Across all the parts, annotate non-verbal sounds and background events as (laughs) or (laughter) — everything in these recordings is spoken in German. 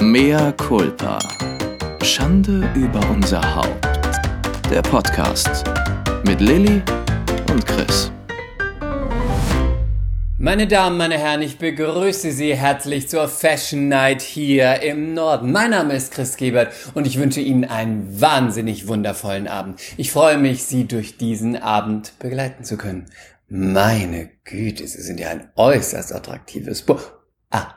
Mea culpa. Schande über unser Haupt. Der Podcast mit Lilly und Chris. Meine Damen, meine Herren, ich begrüße Sie herzlich zur Fashion Night hier im Norden. Mein Name ist Chris Gebert und ich wünsche Ihnen einen wahnsinnig wundervollen Abend. Ich freue mich, Sie durch diesen Abend begleiten zu können. Meine Güte, Sie sind ja ein äußerst attraktives Bo Ah,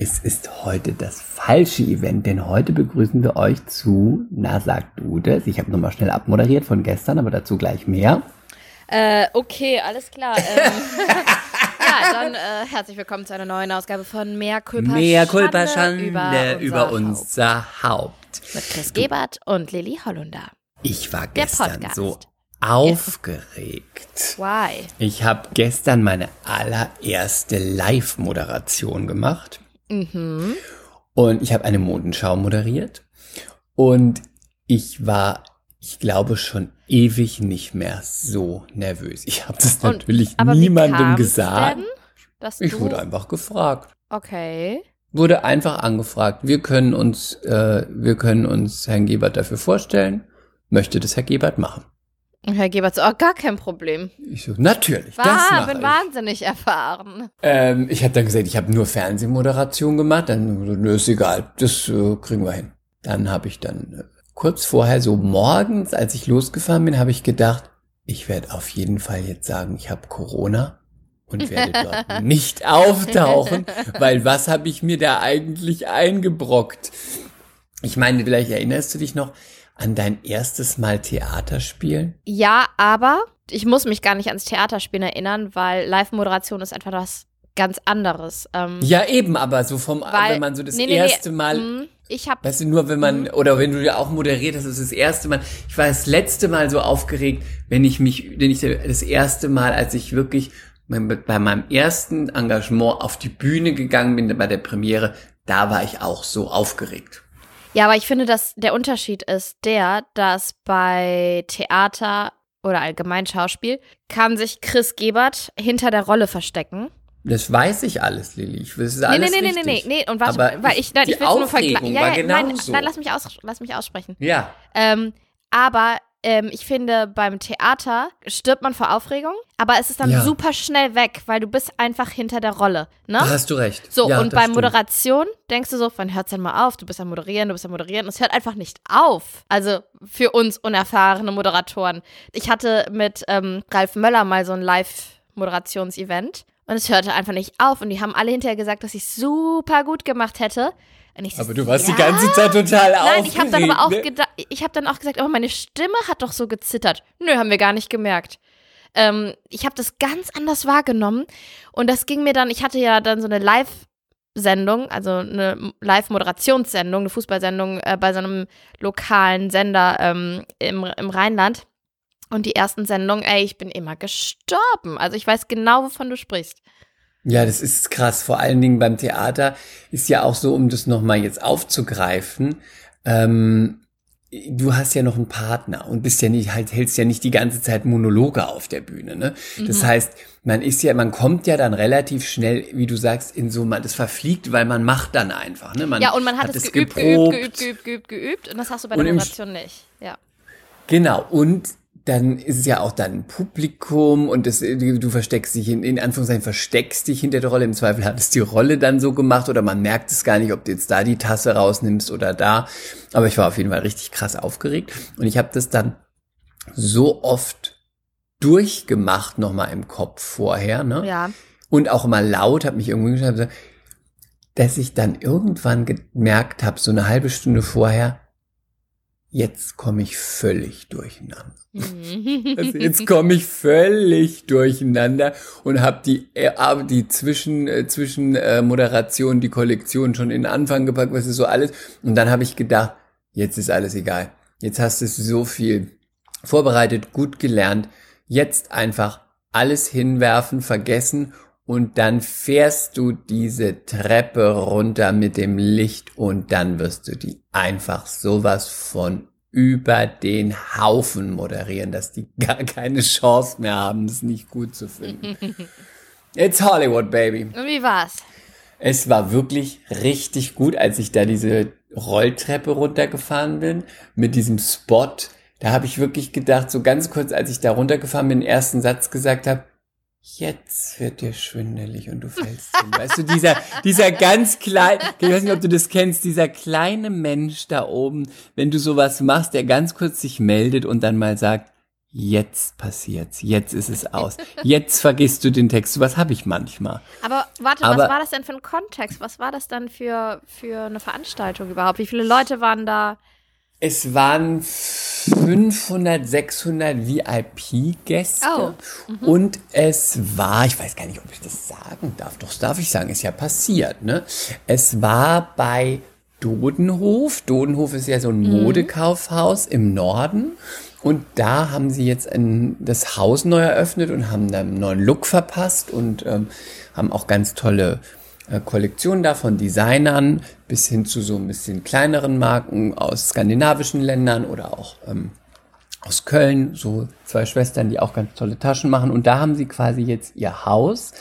es ist heute das falsche Event, denn heute begrüßen wir euch zu, na sag du das, ich habe nochmal schnell abmoderiert von gestern, aber dazu gleich mehr. Äh, okay, alles klar. Ähm, (laughs) ja, dann äh, herzlich willkommen zu einer neuen Ausgabe von Mehr Culpa Mehr Schande Culpa Schande über, über, unser, Haupt. Haupt. Mit Chris Gebert und Lilly Hollunder. Ich war gestern so aufgeregt. Why? Ich habe gestern meine allererste Live-Moderation gemacht. Mhm. Und ich habe eine Modenschau moderiert. Und ich war, ich glaube, schon ewig nicht mehr so nervös. Ich habe das Und- natürlich niemandem gesagt. Denn, Ich wurde einfach gefragt. Okay. Wurde einfach angefragt. Wir können uns, äh, wir können uns Herrn Gebert dafür vorstellen. Möchte das Herr Gebert machen? Und Herr Gebert so, oh, gar kein Problem. Ich so, natürlich, das War, mache bin ich. wahnsinnig erfahren. Ähm, ich habe dann gesagt, ich habe nur Fernsehmoderation gemacht. Dann, so, nö, ist egal, das äh, kriegen wir hin. Dann habe ich dann äh, kurz vorher, so morgens, als ich losgefahren bin, habe ich gedacht, ich werde auf jeden Fall jetzt sagen, ich habe Corona und werde dort (laughs) nicht auftauchen, weil was habe ich mir da eigentlich eingebrockt? Ich meine, vielleicht erinnerst du dich noch an dein erstes Mal Theaterspielen? Ja, aber ich muss mich gar nicht ans Theaterspielen erinnern, weil Live-Moderation ist einfach was ganz anderes. Ähm, Ja, eben, aber so vom, weil, wenn man so das nee, nee, erste Mal mm, Ich habe Weißt du, nur wenn man, Mhm. oder wenn du ja auch moderiert hast, das ist das erste Mal, ich war das letzte Mal so aufgeregt, wenn ich mich, wenn ich das erste Mal, als ich wirklich bei meinem ersten Engagement auf die Bühne gegangen bin, bei der Premiere, da war ich auch so aufgeregt. Ja, aber ich finde, dass der Unterschied ist der, dass bei Theater oder allgemein Schauspiel kann sich Chris Gebert hinter der Rolle verstecken. Das weiß ich alles, Lilly. Das ist Nee, alles nee, nee, nee, richtig. nee, nee. Und warte, Aber weil ich, nein, ich will es nur vergleichen. Ja, ja, nein, genauso. nein, lass mich, aus, lass mich aussprechen. Ja. Ähm, aber ähm, ich finde, beim Theater stirbt man vor Aufregung, aber es ist dann Ja. super schnell weg, weil du bist einfach hinter der Rolle. Ne? Da hast du recht. So, ja, und bei stimmt. Moderation denkst du so, wann hört's denn mal auf? Du bist am Moderieren, du bist am Moderieren. Und es hört einfach nicht auf. Also für uns unerfahrene Moderatoren. Ich hatte mit ähm, Ralf Möller mal so ein Live-Moderations-Event und es hörte einfach nicht auf. Und die haben alle hinterher gesagt, dass ich super gut gemacht hätte. So, Aber du warst ja? die ganze Zeit total Nein, aufgeregt. ich habe dann aber auch ne? gedacht, ich habe dann auch gesagt, aber meine Stimme hat doch so gezittert. Nö, haben wir gar nicht gemerkt. Ähm, ich habe das ganz anders wahrgenommen und das ging mir dann, ich hatte ja dann so eine Live-Sendung, also eine Live-Moderationssendung, eine Fußballsendung äh, bei so einem lokalen Sender ähm, im, im Rheinland. Und die ersten Sendungen, ey, ich bin immer gestorben. Also ich weiß genau, wovon du sprichst. Ja, das ist krass. Vor allen Dingen beim Theater ist ja auch so, um das nochmal jetzt aufzugreifen, ähm, du hast ja noch einen Partner und bist ja nicht, halt, hältst ja nicht die ganze Zeit Monologe auf der Bühne, ne? Das Mhm. heißt, man ist ja, man kommt ja dann relativ schnell, wie du sagst, in so, man, das verfliegt, weil man macht dann einfach, ne? Man ja, und man hat, es geübt, geübt, geübt, geübt, geübt, geübt. Und das hast du bei der Moderation nicht. Ja. Genau, und dann ist es ja auch dann Publikum und das, du versteckst dich, in, in Anführungszeichen versteckst dich hinter der Rolle. Im Zweifel hat es die Rolle dann so gemacht oder man merkt es gar nicht, ob du jetzt da die Tasse rausnimmst oder da. Aber ich war auf jeden Fall richtig krass aufgeregt und ich habe das dann so oft durchgemacht nochmal im Kopf vorher, ne? Ja. und auch immer laut, habe mich irgendwo geschrieben, dass ich dann irgendwann gemerkt habe, so eine halbe Stunde vorher, jetzt komme ich völlig durcheinander. Also jetzt komme ich völlig durcheinander und habe die äh, die zwischen äh, zwischen äh, Moderation die Kollektion schon in den Anfang gepackt, was ist so alles und dann habe ich gedacht, jetzt ist alles egal. Jetzt hast du so viel vorbereitet, gut gelernt. Jetzt einfach alles hinwerfen, vergessen und dann fährst du diese Treppe runter mit dem Licht und dann wirst du die einfach sowas von über den Haufen moderieren, dass die (laughs) gar keine Chance mehr haben, es nicht gut zu finden. (laughs) It's Hollywood, baby. Und wie war's? Es war wirklich richtig gut, als ich da diese Rolltreppe runtergefahren bin mit diesem Spot. Da habe ich wirklich gedacht, so ganz kurz, als ich da runtergefahren bin, den ersten Satz gesagt habe, jetzt wird dir schwindelig und du fällst hin. Weißt du, dieser, dieser ganz kleine, ich weiß nicht, ob du das kennst, dieser kleine Mensch da oben, wenn du sowas machst, der ganz kurz sich meldet und dann mal sagt, jetzt passiert's, jetzt ist es aus, jetzt vergisst du den Text. Was habe ich manchmal. Aber warte, Aber- was war das denn für ein Kontext? Was war das dann für, für eine Veranstaltung überhaupt? Wie viele Leute waren da? Es waren 500, 600 VIP-Gäste. Oh. Und es war, ich weiß gar nicht, ob ich das sagen darf. Doch, das darf ich sagen, ist ja passiert, ne? Es war bei Dodenhof. Dodenhof ist ja so ein Modekaufhaus im Norden. Und da haben sie jetzt ein, das Haus neu eröffnet und haben da einen neuen Look verpasst und ähm, haben auch ganz tolle äh, Kollektionen da von Designern bis hin zu so ein bisschen kleineren Marken aus skandinavischen Ländern oder auch ähm, aus Köln, so zwei Schwestern, die auch ganz tolle Taschen machen. Und da haben sie quasi jetzt ihr Haus.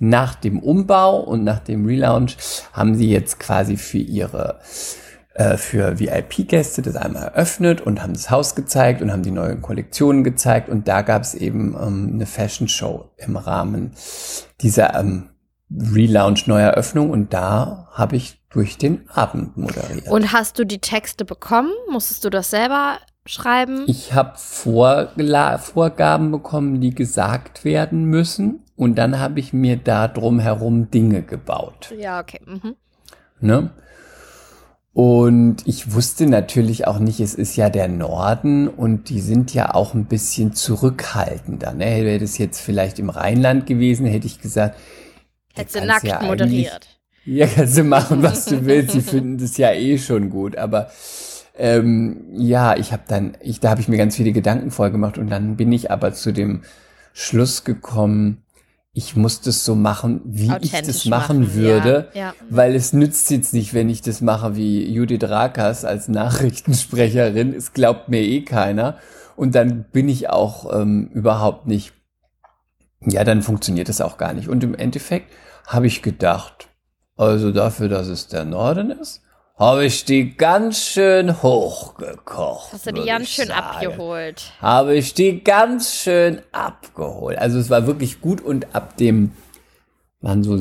Nach dem Umbau und nach dem Relaunch haben sie jetzt quasi für ihre äh, für VIP-Gäste das einmal eröffnet und haben das Haus gezeigt und haben die neuen Kollektionen gezeigt. Und da gab es eben ähm, eine Fashion Show im Rahmen dieser ähm, Relaunch Neueröffnung und da habe ich durch den Abend moderiert. Und hast du die Texte bekommen? Musstest du das selber schreiben? Ich habe Vorgaben bekommen, die gesagt werden müssen. Und dann habe ich mir da drumherum Dinge gebaut. ja, okay. Mhm. Ne? Und ich wusste natürlich auch nicht, es ist ja der Norden und die sind ja auch ein bisschen zurückhaltender. Ne? Wäre das jetzt vielleicht im Rheinland gewesen, hätte ich gesagt, Hättest du kannst nackt ja moderiert. (laughs) ja, kannst du machen, was du willst. Sie finden das ja eh schon gut. Aber ähm, ja, ich habe dann, ich, da habe ich mir ganz viele Gedanken vorgemacht und dann bin ich aber zu dem Schluss gekommen, ich muss das so machen, wie ich das machen, machen, würde, ja, ja. weil es nützt jetzt nicht, wenn ich das mache wie Judith Rakers als Nachrichtensprecherin. Es glaubt mir eh keiner. Und dann bin ich auch ähm, überhaupt nicht, ja, dann funktioniert das auch gar nicht. Und im Endeffekt habe ich gedacht, also dafür, dass es der Norden ist, habe ich die ganz schön hochgekocht. Hast du die ganz schön sagen. abgeholt. Habe ich die ganz schön abgeholt. Also es war wirklich gut und ab dem waren so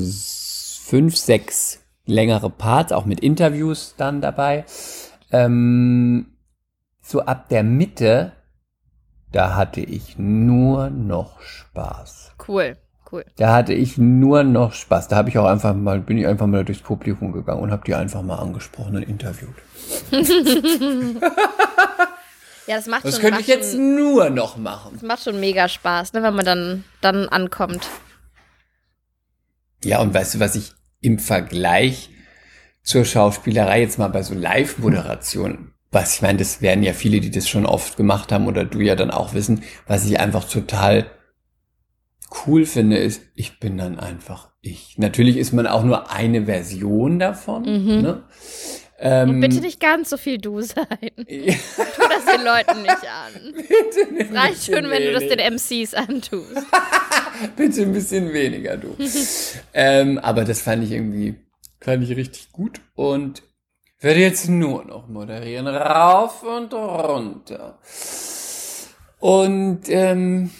fünf, sechs längere Parts, auch mit Interviews dann dabei. Ähm, so ab der Mitte, da hatte ich nur noch Spaß. Cool, cool. Da hatte ich nur noch Spaß. Da habe ich auch einfach mal, bin ich einfach mal durchs Publikum gegangen und habe die einfach mal angesprochen und interviewt. (laughs) Ja, das macht Das schon, könnte macht ich jetzt schon, nur noch machen. das macht schon mega Spaß, ne, wenn man dann, dann ankommt. Ja, und weißt du, was ich im Vergleich zur Schauspielerei jetzt mal bei so Live-Moderation, was ich meine, das werden ja viele, die das schon oft gemacht haben oder du ja dann auch wissen, was ich einfach total cool finde, ist, ich bin dann einfach ich. Natürlich ist man auch nur eine Version davon. Mhm. Ne? Ähm, Und bitte nicht ganz so viel du sein. Ja, (laughs) Tu das den Leuten nicht an. (laughs) bitte ein Reicht bisschen schon, wenn du das wenig. den MCs antust. (laughs) Bitte ein bisschen weniger, du. ähm, aber das fand ich irgendwie, fand ich richtig gut und werde jetzt nur noch moderieren, rauf und runter. Und ähm,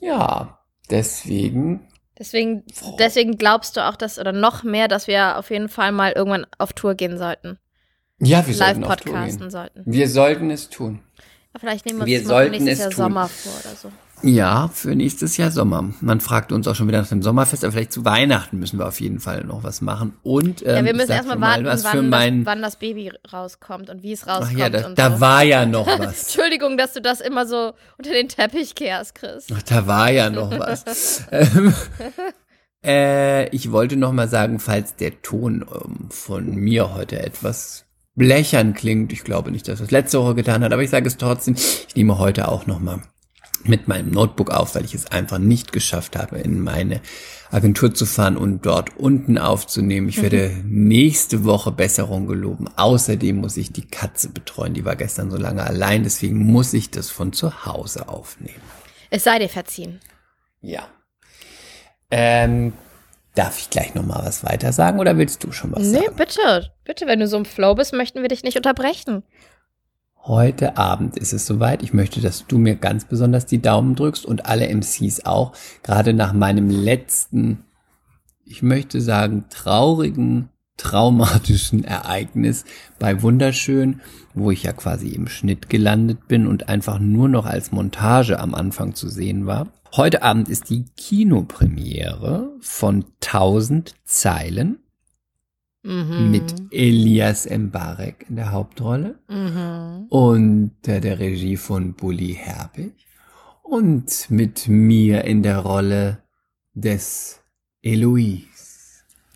ja, deswegen, Deswegen, deswegen glaubst du auch, dass, oder noch mehr, dass wir auf jeden Fall mal irgendwann auf Tour gehen sollten. ja, wir Live sollten auf Tour podcasten gehen. sollten. Wir sollten es tun. Ja, Vielleicht nehmen wir uns Wir für sollten nächstes es Jahr tun. Sommer vor oder so. Ja, für nächstes Jahr Sommer. Man fragt uns auch schon wieder nach dem Sommerfest, aber vielleicht zu Weihnachten müssen wir auf jeden Fall noch was machen. Und ähm, Ja, wir müssen erstmal mal warten, was für wann, mein. das, wann das Baby rauskommt und wie es Ach rauskommt. ja, da, da so. war ja noch (laughs) was. Entschuldigung, dass du das immer so unter den Teppich kehrst, Chris. Ach, da war ja noch was. (laughs) ähm, äh, ich wollte noch mal sagen, falls der Ton ähm, von mir heute etwas blechern klingt, ich glaube nicht, dass es letzte Woche getan hat, aber ich sage es trotzdem, ich nehme heute auch noch mal mit meinem Notebook auf, weil ich es einfach nicht geschafft habe, in meine Agentur zu fahren und dort unten aufzunehmen. Ich werde nächste Woche Besserung geloben. Außerdem muss ich die Katze betreuen. Die war gestern so lange allein, deswegen muss ich das von zu Hause aufnehmen. Es sei dir verziehen. Ja. Ähm, Darf ich gleich noch mal was weiter sagen oder willst du schon was Nee, sagen? bitte. Bitte, wenn du so im Flow bist, möchten wir dich nicht unterbrechen. Heute Abend ist es soweit. Ich möchte, dass du mir ganz besonders die Daumen drückst und alle MCs auch. Gerade nach meinem letzten, ich möchte sagen, traurigen, traumatischen Ereignis bei Wunderschön, wo ich ja quasi im Schnitt gelandet bin und einfach nur noch als Montage am Anfang zu sehen war. Heute Abend ist die Kinopremiere von 1000 Zeilen Mhm. mit Elias Mbarek in der Hauptrolle Mhm. unter der Regie von Bully Herbig und mit mir in der Rolle des Eloise.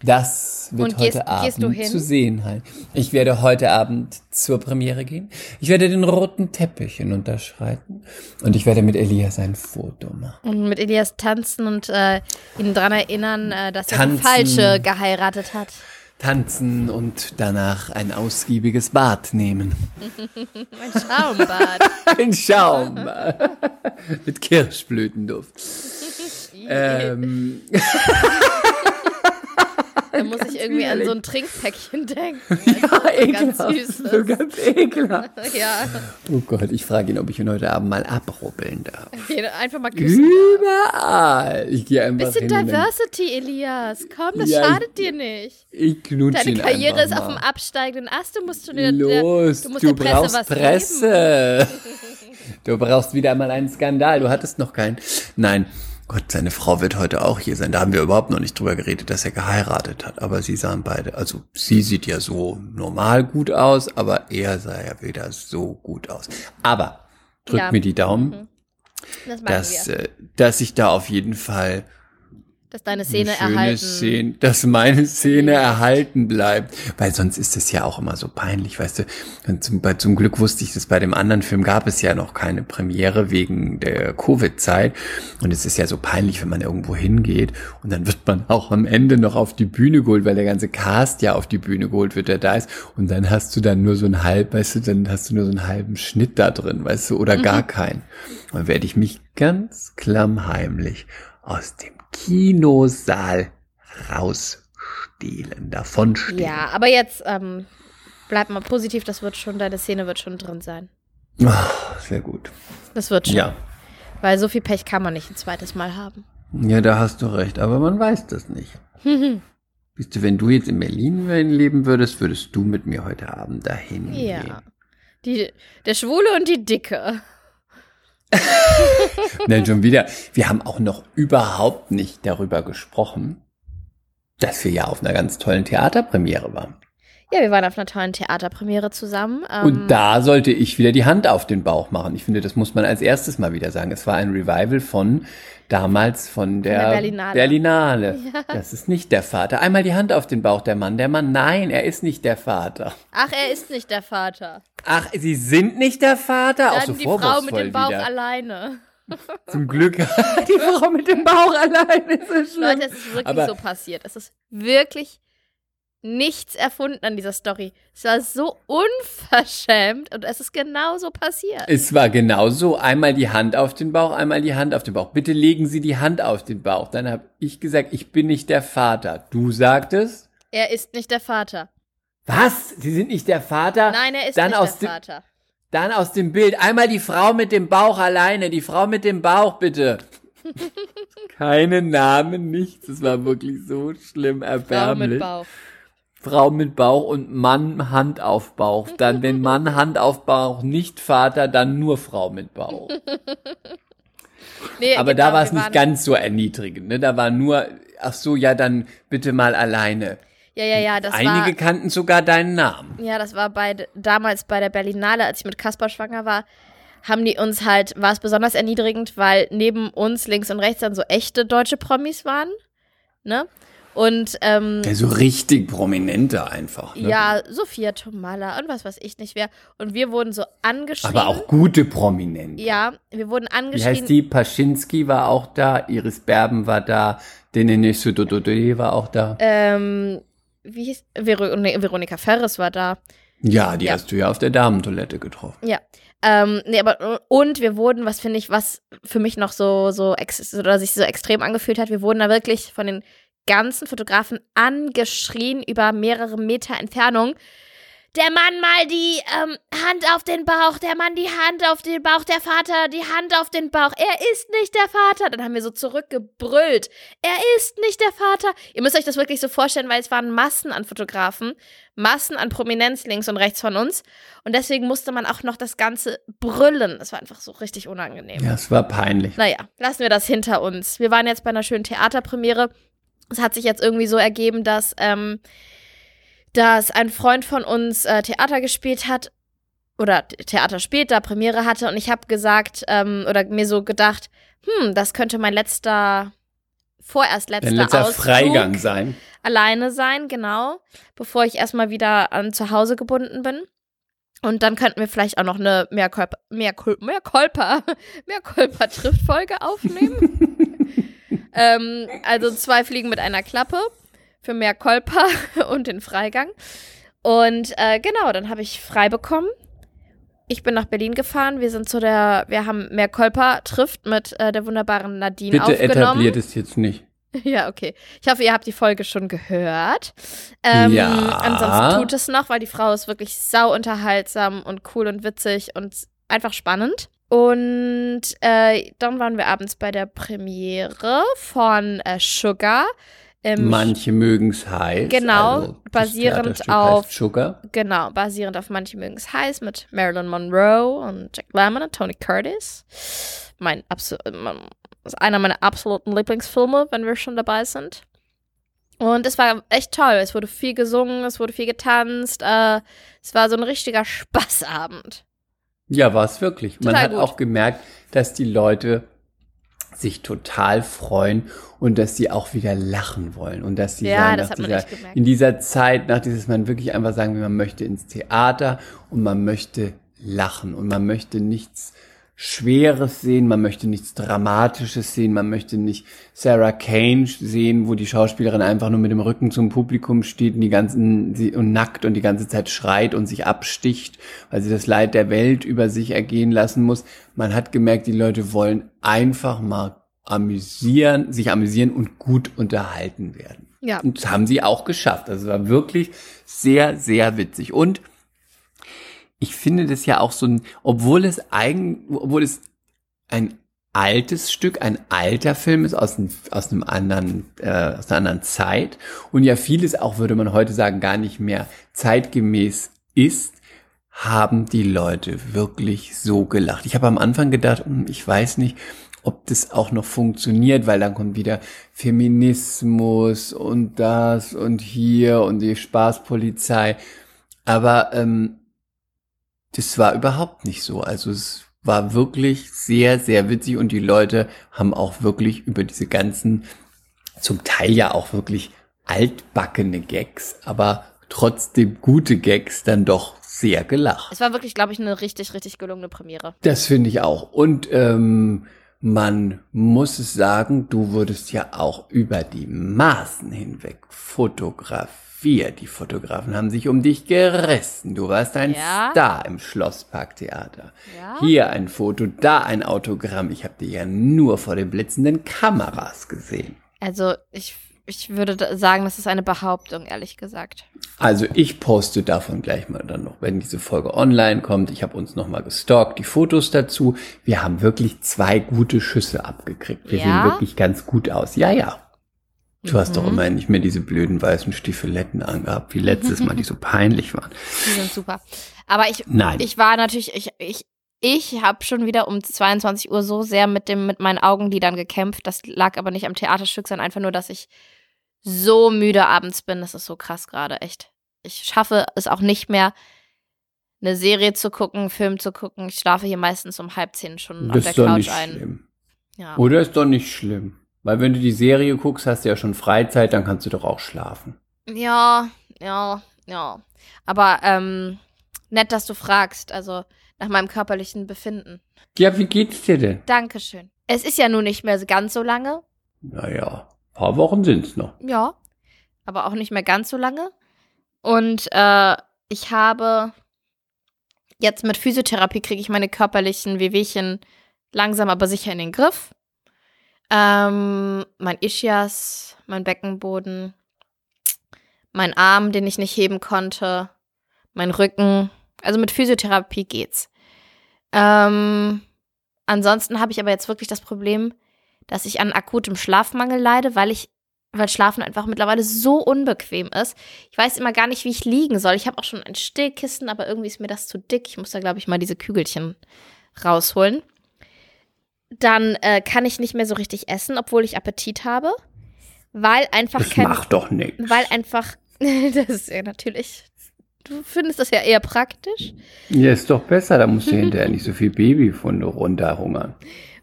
Das wird Und gehst- heute Abend gehst du hin? zu sehen sein. Ich werde heute Abend zur Premiere gehen. Ich werde den roten Teppich hinunterschreiten und ich werde mit Elias ein Foto machen. Und mit Elias tanzen und äh, ihn daran erinnern, äh, dass er die Tanzen. Falsche geheiratet hat. Tanzen und danach ein ausgiebiges Bad nehmen. (laughs) Ein Schaumbad. (laughs) Ein Schaum (laughs) mit Kirschblütenduft. Ähm, (laughs) da muss ich irgendwie an widerlich. so ein Trinkpäckchen (laughs) denken. ja, ganz ekelhaft. süßes. So ganz ekelhaft. (laughs) Ja, Oh Gott, ich frage ihn, ob ich ihn heute Abend mal abrubbeln darf. einfach mal küssen. Überall. Ich gehe einfach Bisschen hin Diversity, Elias. Komm, das Ja, ich- schadet dir nicht. Ich knutsche Deine ihn Karriere ist auf dem mal. absteigenden Ast. Du musst schon der, der, Los, du musst du der Presse brauchst was Presse. Du brauchst wieder mal einen Skandal. Du hattest noch keinen. Nein, Gott, seine Frau wird heute auch hier sein. Da haben wir überhaupt noch nicht drüber geredet, dass er geheiratet hat. Aber sie sahen beide, also sie sieht ja so normal gut aus, aber er sah ja wieder so gut aus. Aber drück Ja. mir die Daumen, geben. Das dass, wir. äh, dass ich da auf jeden Fall Dass deine Szene eine schöne erhalten. Szene, dass meine Szene erhalten bleibt. Weil sonst ist es ja auch immer so peinlich, weißt du. Und zum, bei, zum Glück wusste ich das bei dem anderen Film gab es ja noch keine Premiere wegen der Covid-Zeit. Und es ist ja so peinlich, wenn man irgendwo hingeht und dann wird man auch am Ende noch auf die Bühne geholt, weil der ganze Cast ja auf die Bühne geholt wird, der da ist. Und dann hast du dann nur so einen halb, weißt du, dann hast du nur so einen halben Schnitt da drin, weißt du, oder gar keinen. Dann werde ich mich ganz klammheimlich aus dem Kinosaal rausstehlen, davonstehlen. Ja, aber jetzt ähm, bleib mal positiv. Das wird schon, deine Szene wird schon drin sein. Ah, sehr gut. Das wird schon. Ja. Weil so viel Pech kann man nicht ein zweites Mal haben. Ja, da hast du recht, aber man weiß das nicht. (laughs) Wisst du, wenn du jetzt in Berlin leben würdest, würdest du mit mir heute Abend dahin Ja. gehen. Die, der Schwule und die Dicke. (laughs) Nein, schon wieder. Wir haben auch noch überhaupt nicht darüber gesprochen, dass wir ja auf einer ganz tollen Theaterpremiere waren. Ja, wir waren auf einer tollen Theaterpremiere zusammen. Ähm, Und da sollte ich wieder die Hand auf den Bauch machen. Ich finde, das muss man als erstes mal wieder sagen. Es war ein Revival von damals von der, der Berlinale. Berlinale. (laughs) Das ist nicht der Vater. Einmal die Hand auf den Bauch, der Mann. Der Mann, nein, er ist nicht der Vater. Ach, er ist nicht der Vater. Ach, Sie sind nicht der Vater? Auch Dann so die Frau mit dem Bauch wieder. alleine. (laughs) Zum Glück. (laughs) die Frau mit dem Bauch allein ist so schlimm. Leute, es ist wirklich Aber- so passiert. Es ist wirklich nichts erfunden an dieser Story. Es war so unverschämt und es ist genau so passiert. Es war genau so. Einmal die Hand auf den Bauch, einmal die Hand auf den Bauch. Bitte legen Sie die Hand auf den Bauch. Dann habe ich gesagt, ich bin nicht der Vater. Du sagtest, Er ist nicht der Vater. was? Sie sind nicht der Vater? Nein, er ist Dann nicht aus der Vater. Dann aus dem Bild. Einmal die Frau mit dem Bauch alleine. Die Frau mit dem Bauch, bitte. (laughs) Keine Namen, nichts. Es war wirklich so schlimm, Frau erbärmlich. mit Bauch. Frau mit Bauch und Mann Hand auf Bauch. Dann, wenn Mann Hand auf Bauch, nicht Vater, dann nur Frau mit Bauch. Nee, Aber genau, da war es nicht ganz so erniedrigend. Ne? Da war nur, ach so, ja, dann bitte mal alleine. Ja, ja, ja, das Einige war. kannten sogar deinen Namen. Ja, das war bei damals bei der Berlinale, als ich mit Kaspar schwanger war, haben die uns halt, war es besonders erniedrigend, weil neben uns links und rechts dann so echte deutsche Promis waren. Ne? Und ähm, Ja, so richtig prominente einfach. Ne? ja, Sophia Tomalla und was weiß ich nicht wer. Und wir wurden so angeschrien. Aber auch gute Prominente. Ja, wir wurden Wie angeschrien. heißt die? Paschinski war auch da, Iris Berben war da, Denis Sudodode war auch da. Ähm, wie hieß Vero nee, Veronika Ferres war da. Ja, die ja. hast du ja auf der Damentoilette getroffen. Ja. Ähm, nee, aber und wir wurden, was finde ich, was für mich noch so, so ex oder sich so extrem angefühlt hat, wir wurden da wirklich von den ganzen Fotografen angeschrien über mehrere Meter Entfernung der Mann mal die ähm, Hand auf den Bauch, der Mann die Hand auf den Bauch, der Vater die Hand auf den Bauch. Er ist nicht der Vater. Dann haben wir so zurückgebrüllt. Er ist nicht der Vater. Ihr müsst euch das wirklich so vorstellen, weil es waren Massen an Fotografen, Massen an Prominenz links und rechts von uns. Und deswegen musste man auch noch das Ganze brüllen. Das war einfach so richtig unangenehm. Ja, es war peinlich. Naja, lassen wir das hinter uns. Wir waren jetzt bei einer schönen Theaterpremiere. Es hat sich jetzt irgendwie so ergeben, dass ähm, dass ein Freund von uns äh, Theater gespielt hat oder Theater spielt, da Premiere hatte und ich habe gesagt ähm, oder mir so gedacht, hm, das könnte mein letzter, vorerst letzter, Dein letzter Ausflug Freigang sein. Alleine sein, genau, bevor ich erstmal wieder an zu Hause gebunden bin. Und dann könnten wir vielleicht auch noch eine mehr Kolper, (laughs) mehr Kolper, mehr Kolper trifft Folge aufnehmen. (laughs) ähm, also zwei Fliegen mit einer Klappe für mehr Kolper (laughs) und den Freigang. Und äh, genau, dann habe ich frei bekommen. Ich bin nach Berlin gefahren. Wir sind zu der, wir haben mehr Kolper trifft mit äh, der wunderbaren Nadine Bitte aufgenommen. etabliert es jetzt nicht. (laughs) Ja, okay. Ich hoffe, ihr habt die Folge schon gehört. Ähm, Ja. Ansonsten tut es noch, weil die Frau ist wirklich sau unterhaltsam und cool und witzig und einfach spannend. Und äh, dann waren wir abends bei der Premiere von äh, Sugar. Manche mögen es heiß. Genau, also basierend auf- Sugar. Genau, basierend auf Manche mögen es heiß mit Marilyn Monroe und Jack Lemmon und Tony Curtis. Mein absol mein- das ist einer meiner absoluten Lieblingsfilme, wenn wir schon dabei sind. Und es war echt toll. Es wurde viel gesungen, es wurde viel getanzt. Äh, es war so ein richtiger (laughs) Spaßabend. Ja, war es wirklich. Man Total hat gut. auch gemerkt, dass die Leute sich total freuen und dass sie auch wieder lachen wollen und dass sie Ja, sagen, das man dieser, in dieser Zeit, nach dieses man wirklich einfach sagen, man möchte ins Theater und man möchte lachen und man möchte nichts Schweres sehen, man möchte nichts Dramatisches sehen, man möchte nicht Sarah Kane sehen, wo die Schauspielerin einfach nur mit dem Rücken zum Publikum steht und die ganzen sie, und nackt und die ganze Zeit schreit und sich absticht, weil sie das Leid der Welt über sich ergehen lassen muss. Man hat gemerkt, die Leute wollen einfach mal amüsieren, sich amüsieren und gut unterhalten werden. Ja. Und das haben sie auch geschafft. Also es war wirklich sehr, sehr witzig. Und ich finde das ja auch so ein, obwohl es eigen, obwohl es ein altes Stück, ein alter Film ist aus, einem, aus einem anderen, äh, aus einer anderen Zeit und ja vieles auch, würde man heute sagen, gar nicht mehr zeitgemäß ist, haben die Leute wirklich so gelacht. Ich habe am Anfang gedacht, hm, ich weiß nicht, ob das auch noch funktioniert, weil dann kommt wieder Feminismus und das und hier und die Spaßpolizei. Aber ähm, das war überhaupt nicht so. Also es war wirklich sehr, sehr witzig und die Leute haben auch wirklich über diese ganzen, zum Teil ja auch wirklich altbackene Gags, aber trotzdem gute Gags dann doch sehr gelacht. Es war wirklich, glaube ich, eine richtig, richtig gelungene Premiere. Das finde ich auch. Und ähm, man muss es sagen, du wurdest ja auch über die Maßen hinweg fotografiert. Die Fotografen haben sich um dich gerissen. Du warst ein Ja. Star im Schlossparktheater. Ja. Hier ein Foto, da ein Autogramm. Ich habe dich ja nur vor den blitzenden Kameras gesehen. Also, ich, ich würde sagen, das ist eine Behauptung, ehrlich gesagt. Also ich poste davon gleich mal dann noch, wenn diese Folge online kommt. Ich habe uns noch mal gestalkt, die Fotos dazu. Wir haben wirklich zwei gute Schüsse abgekriegt. Wir Ja? sehen wirklich ganz gut aus. Ja, ja. Du hast doch Mhm. immer nicht mehr diese blöden weißen Stiefeletten angehabt, wie letztes Mal, die so (laughs) peinlich waren. Die sind super. Aber ich, Nein. ich war natürlich, ich, ich, ich habe schon wieder um 22 Uhr so sehr mit dem, mit meinen Augenlidern gekämpft. Das lag aber nicht am Theaterstück, sondern einfach nur, dass ich so müde abends bin. Das ist so krass gerade, echt. Ich schaffe es auch nicht mehr, eine Serie zu gucken, einen Film zu gucken. Ich schlafe hier meistens um halb zehn schon auf Das der ist doch Couch ein. schlimm. Ja. Oder ist doch nicht schlimm. Weil wenn du die Serie guckst, hast du ja schon Freizeit, dann kannst du doch auch schlafen. Ja, ja, ja. Aber ähm, nett, dass du fragst, also nach meinem körperlichen Befinden. Ja, wie geht's dir denn? Dankeschön. Es ist ja nun nicht mehr ganz so lange. Naja, paar Wochen sind's noch. Ja. Aber auch nicht mehr ganz so lange. Und äh, ich habe jetzt mit Physiotherapie kriege ich meine körperlichen Wehwehchen langsam aber sicher in den Griff. Ähm, mein Ischias, mein Beckenboden, mein Arm, den ich nicht heben konnte, mein Rücken. Also mit Physiotherapie geht's. Ähm, ansonsten habe ich aber jetzt wirklich das Problem, dass ich an akutem Schlafmangel leide, weil ich weil Schlafen einfach mittlerweile so unbequem ist. Ich weiß immer gar nicht, wie ich liegen soll. Ich habe auch schon ein Stillkissen, aber irgendwie ist mir das zu dick. Ich muss da, glaube ich, mal diese Kügelchen rausholen. Dann äh, kann ich nicht mehr so richtig essen, obwohl ich Appetit habe. Weil einfach Das kein. macht doch nichts. Weil einfach. (laughs) das ist ja natürlich. Du findest das ja eher praktisch. Ja, ist doch besser, da musst du hinterher nicht so viel Babyfunde runterhungern.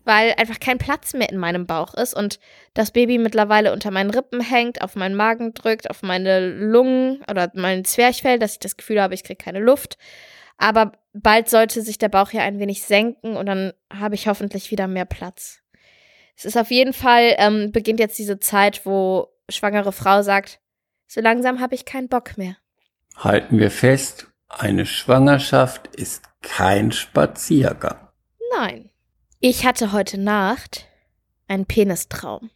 weil einfach kein Platz mehr in meinem Bauch ist und das Baby mittlerweile unter meinen Rippen hängt, auf meinen Magen drückt, auf meine Lungen oder mein Zwerchfell, dass ich das Gefühl habe, ich kriege keine Luft. Aber bald sollte sich der Bauch ja ein wenig senken und dann habe ich hoffentlich wieder mehr Platz. Es ist auf jeden Fall, ähm, beginnt jetzt diese Zeit, wo schwangere Frau sagt, so langsam habe ich keinen Bock mehr. Halten wir fest, eine Schwangerschaft ist kein Spaziergang. Nein. Ich hatte heute Nacht einen Penistraum.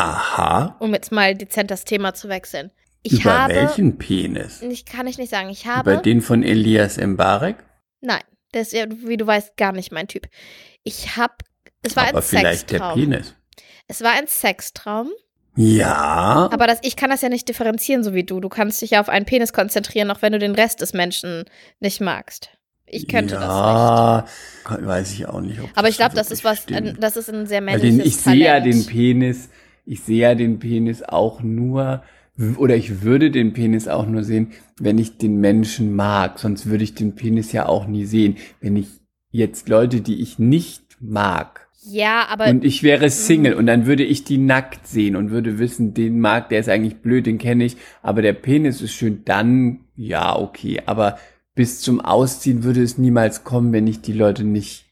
Aha. um jetzt mal dezent das Thema zu wechseln. Ich Über habe, welchen Penis? ich kann ich nicht sagen, ich Über habe, den von Elias Mbarek? Nein, das ist ja, wie du weißt, gar nicht mein Typ. Ich habe, es war Aber ein vielleicht der Sextraum. Penis. Es war ein Sextraum, Ja. aber das, ich kann das ja nicht differenzieren, so wie du. Du kannst dich ja auf einen Penis konzentrieren, auch wenn du den Rest des Menschen nicht magst. Ich könnte das nicht. ja, weiß ich auch nicht. Ob Aber ich glaube, das ist was, stimmt. das ist ein sehr männliches den, ich sehe ja Talent. den Penis, ich sehe ja den Penis auch nur, oder ich würde den Penis auch nur sehen, wenn ich den Menschen mag. Sonst würde ich den Penis ja auch nie sehen. Wenn ich jetzt Leute, die ich nicht mag, Ja, aber und ich wäre Single Mhm. und dann würde ich die nackt sehen und würde wissen, den mag, der ist eigentlich blöd, den kenne ich, aber der Penis ist schön, dann ja, okay. Aber bis zum Ausziehen würde es niemals kommen, wenn ich die Leute nicht,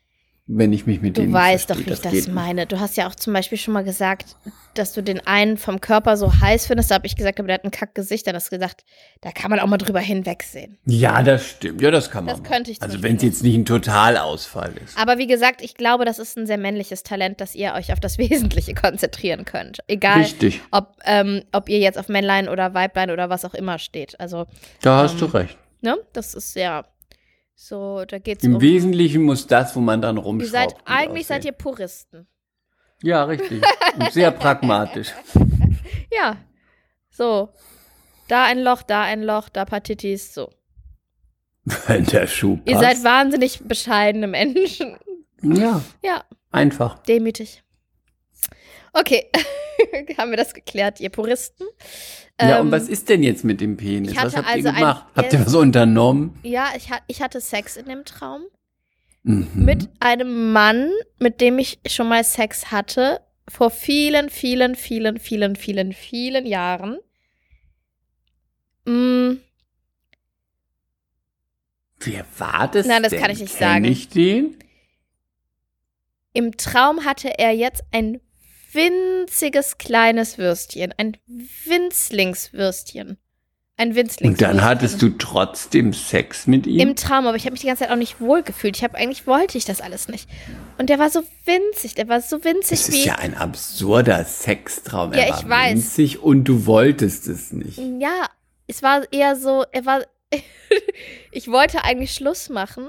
wenn ich mich mit Du denen weißt doch, verstehe. wie ich das geht nicht. meine. Du hast ja auch zum Beispiel schon mal gesagt, dass du den einen vom Körper so heiß findest. Da habe ich gesagt, aber der hat ein Kackgesicht. Dann hast du gesagt, da kann man auch mal drüber hinwegsehen. Ja, das stimmt. Ja, das kann man. Das machen. könnte ich Also wenn es jetzt nicht ein Totalausfall ist. Aber wie gesagt, ich glaube, das ist ein sehr männliches Talent, dass ihr euch auf das (laughs) Wesentliche konzentrieren könnt. Egal, Richtig. ob, ähm, ob ihr jetzt auf Männlein oder Weiblein oder was auch immer steht. Also, Da hast Ähm, du recht. ne, das ist ja so, da geht's Im um. Wesentlichen muss das, wo man dann Ihr rumschraubt. seid, gut eigentlich seid ihr aussehen. Puristen. Ja, richtig. Und sehr (laughs) pragmatisch. Ja. So. Da ein Loch, da ein Loch, da Partitis, so. (laughs) Wenn der Schuh passt. Ihr seid wahnsinnig bescheidene Menschen. ja, Ja, einfach. demütig. Okay, (laughs) haben wir das geklärt, ihr Puristen? ja, Ähm, und was ist denn jetzt mit dem Penis? Was habt also ihr ein- gemacht? habt ihr was unternommen? Ja, ich, ich hatte Sex in dem Traum Mhm. mit einem Mann, mit dem ich schon mal Sex hatte, vor vielen, vielen, vielen, vielen, vielen, vielen Jahren. Mm, Wer war das Nein, das denn? kann ich nicht Kenn sagen. ich den? Im Traum hatte er jetzt ein winziges kleines Würstchen, ein Winzlingswürstchen. Ein Und Winzlingswürstchen. dann hattest du trotzdem Sex mit ihm? Im Traum, aber ich habe mich die ganze Zeit auch nicht wohl gefühlt. Ich habe eigentlich wollte ich das alles nicht. Und der war so winzig, der war so winzig das wie ist ja ein absurder Sextraum. Ja, er war ich weiß. winzig und du wolltest es nicht. Ja, es war eher so, er war (laughs) ich wollte eigentlich Schluss machen,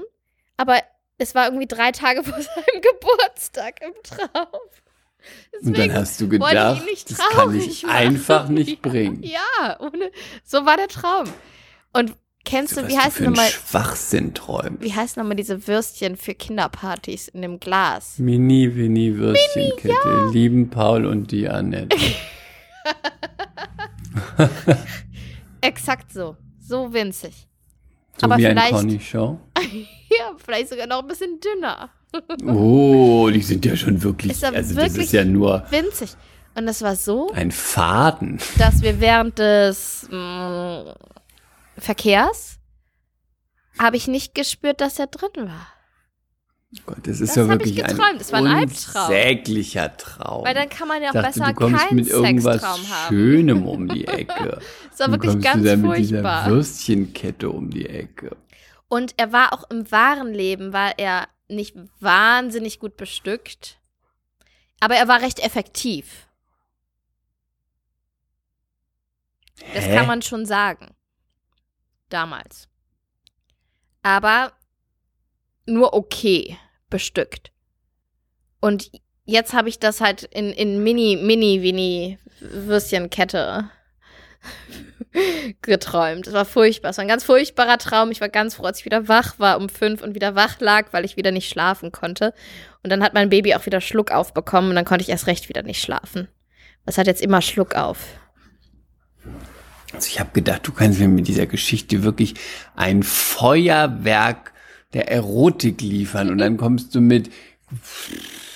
aber es war irgendwie drei Tage vor (laughs) seinem Geburtstag im Traum. Und dann hast du gedacht, das kann ich machen. einfach nicht Ja, bringen. Ja, ohne, so war der Traum. Und kennst So, du, wie heißt nochmal, Schwachsinn träumst. wie heißen nochmal diese Würstchen für Kinderpartys in dem Glas? Mini, Winnie, Würstchenkette. Lieben Paul und die Annette. (laughs) Exakt so. So winzig. So Aber wie ein vielleicht- Conny Show. (laughs) Ja, vielleicht sogar noch ein bisschen dünner. Oh, die sind ja schon wirklich, Ist also das wirklich- ist ja nur Winzig. Und das war so, ein Faden. dass wir während des mh, Verkehrs habe ich nicht gespürt, dass er drin war. Gott, das ist Das ja wirklich ich ein geträumt. Das war ein Albtraum. unsäglicher Traum. Weil dann kann man ja auch dachte, besser du kommst keinen mit irgendwas Sextraum haben. Schönem um die Ecke. (laughs) Das war Dann wirklich kommst ganz du da mit dieser furchtbar. Würstchenkette um die Ecke. Und er war auch im wahren Leben, war er nicht wahnsinnig gut bestückt. Aber er war recht effektiv. Das Hä? kann man schon sagen. Damals. Aber nur okay bestückt. Und jetzt habe ich das halt in, in mini, mini, mini Würstchenkette (laughs) geträumt. Es war furchtbar. Es war ein ganz furchtbarer Traum. Ich war ganz froh, als ich wieder wach war um fünf und wieder wach lag, weil ich wieder nicht schlafen konnte. Und dann hat mein Baby auch wieder Schluck aufbekommen und dann konnte ich erst recht wieder nicht schlafen. Es hat jetzt immer Schluck auf. Also ich habe gedacht, du kannst mir mit dieser Geschichte wirklich ein Feuerwerk der Erotik liefern und dann kommst du mit,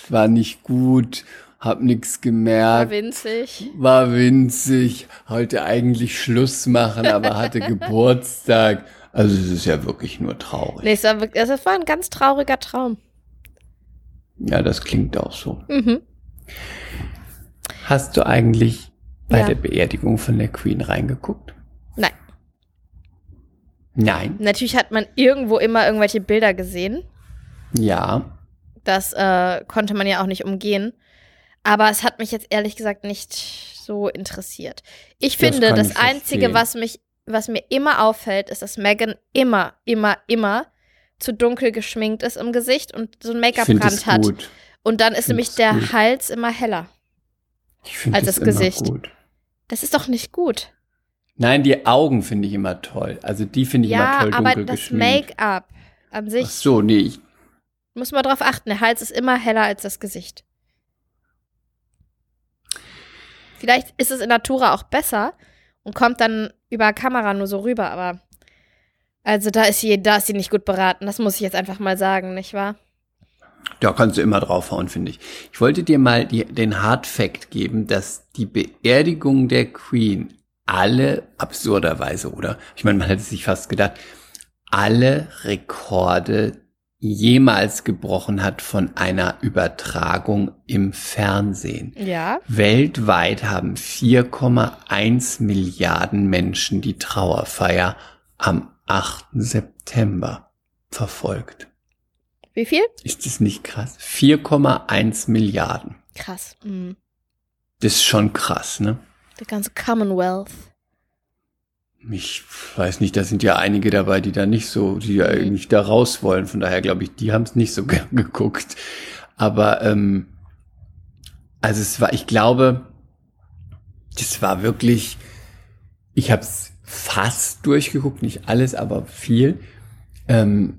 war nicht gut, hab nix War gemerkt, winzig. war winzig, heute eigentlich Schluss machen, aber hatte (laughs) Geburtstag. Also es ist ja wirklich nur traurig. Nee, es war, wirklich, also es war ein ganz trauriger Traum. Ja, das klingt auch so. Mhm. Hast du eigentlich bei Ja. der Beerdigung von der Queen reingeguckt? Nein. Nein. Natürlich hat man irgendwo immer irgendwelche Bilder gesehen. Ja. Das äh, konnte man ja auch nicht umgehen. Aber es hat mich jetzt ehrlich gesagt nicht so interessiert. Ich Das finde, das ich Einzige, verstehen. was mich, was mir immer auffällt, ist, dass Megan immer, immer, immer zu dunkel geschminkt ist im Gesicht und so es Make-up-Rand hat. gut. Und dann ist nämlich der gut. Hals immer heller. Als das immer Gesicht. gut. Das ist doch nicht gut. Nein, die Augen finde ich immer toll. Also die finde ich ja, immer toll aber dunkel das geschminkt. Make-up an sich Ach so, nee, ich, muss man drauf achten. Der Hals ist immer heller als das Gesicht. Vielleicht ist es in Natura auch besser und kommt dann über Kamera nur so rüber, aber also da ist sie, da ist sie nicht gut beraten. Das muss ich jetzt einfach mal sagen, nicht wahr? da kannst du immer draufhauen, finde ich. Ich wollte dir mal die, den Hard Fact geben, dass die Beerdigung der Queen alle, absurderweise, oder? Ich meine, man hätte sich fast gedacht, alle Rekorde jemals gebrochen hat von einer Übertragung im Fernsehen. Ja. Weltweit haben 4,1 Milliarden Menschen die Trauerfeier am 8. September verfolgt. Wie viel? Ist das nicht krass? 4,1 Milliarden. Krass. Mhm. Das ist schon krass, ne? Der ganze Commonwealth. Ich weiß nicht, da sind ja einige dabei, die da nicht so, die ja Mhm. nicht da raus wollen. Von daher glaube ich, die haben es nicht so (laughs) gern geguckt. Aber ähm, also es war, ich glaube, das war wirklich, ich habe es fast durchgeguckt, nicht alles, aber viel. Ähm,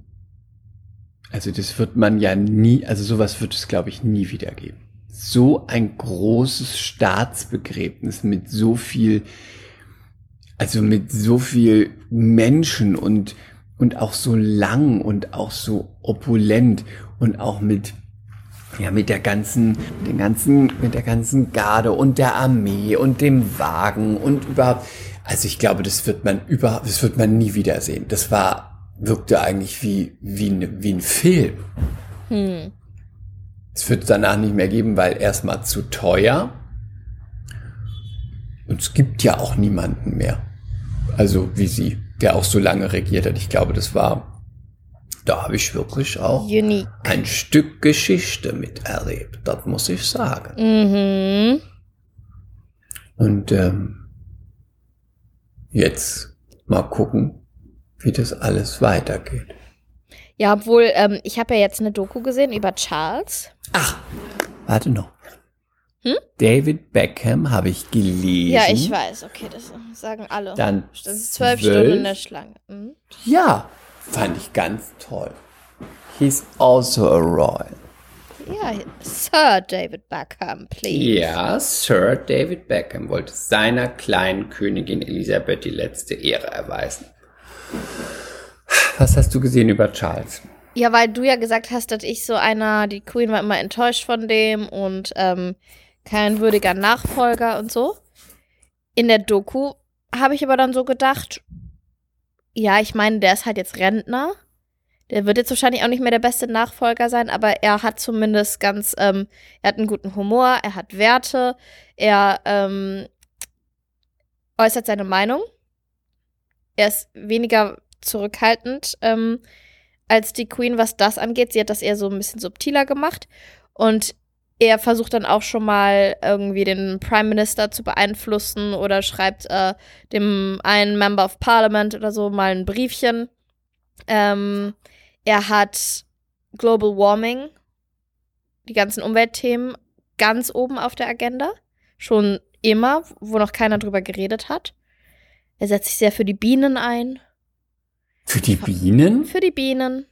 also das wird man ja nie, also sowas wird es, glaube ich, nie wieder geben. So ein großes Staatsbegräbnis mit so viel, also mit so viel Menschen und, und auch so lang und auch so opulent und auch mit, ja, mit der ganzen, mit den ganzen, mit der ganzen Garde und der Armee und dem Wagen und überhaupt. Also ich glaube, das wird man überhaupt, das wird man nie wiedersehen. Das war, wirkte eigentlich wie, wie, ein- wie ein Film. Hm. Es wird es danach nicht mehr geben, weil erstmal zu teuer. Und es gibt ja auch niemanden mehr. Also wie sie, der auch so lange regiert hat. Ich glaube, das war, da habe ich wirklich auch Unique. ein Stück Geschichte miterlebt. Das muss ich sagen. Mhm. Und ähm, jetzt mal gucken, wie das alles weitergeht. Ja, obwohl, ähm, ich habe ja jetzt eine Doku gesehen über Charles. Warte noch. Hm? David Beckham habe ich gelesen. Ja, ich weiß. Okay, das sagen alle. Dann das ist zwölf zwölf. Stunden in der Schlange. Mhm. Ja, fand ich ganz toll. He's also a royal. Ja, Sir David Beckham, please. Ja, Sir David Beckham wollte seiner kleinen Königin Elisabeth die letzte Ehre erweisen. Was hast du gesehen über Charles? Ja, weil du ja gesagt hast, dass ich so einer, die Queen war immer enttäuscht von dem und ähm, kein würdiger Nachfolger und so. In der Doku habe ich aber dann so gedacht, ja, ich meine, der ist halt jetzt Rentner. Der wird jetzt wahrscheinlich auch nicht mehr der beste Nachfolger sein, aber er hat zumindest ganz, ähm, er hat einen guten Humor, er hat Werte, er ähm, äußert seine Meinung. Er ist weniger zurückhaltend ähm, als die Queen, was das angeht. Sie hat das eher so ein bisschen subtiler gemacht. Und er versucht dann auch schon mal irgendwie den Prime Minister zu beeinflussen oder schreibt äh, dem einen Member of Parliament oder so mal ein Briefchen. Ähm, er hat Global Warming, die ganzen Umweltthemen ganz oben auf der Agenda. Schon immer, wo noch keiner drüber geredet hat. Er setzt sich sehr für die Bienen ein. Für die Bienen? Für die Bienen.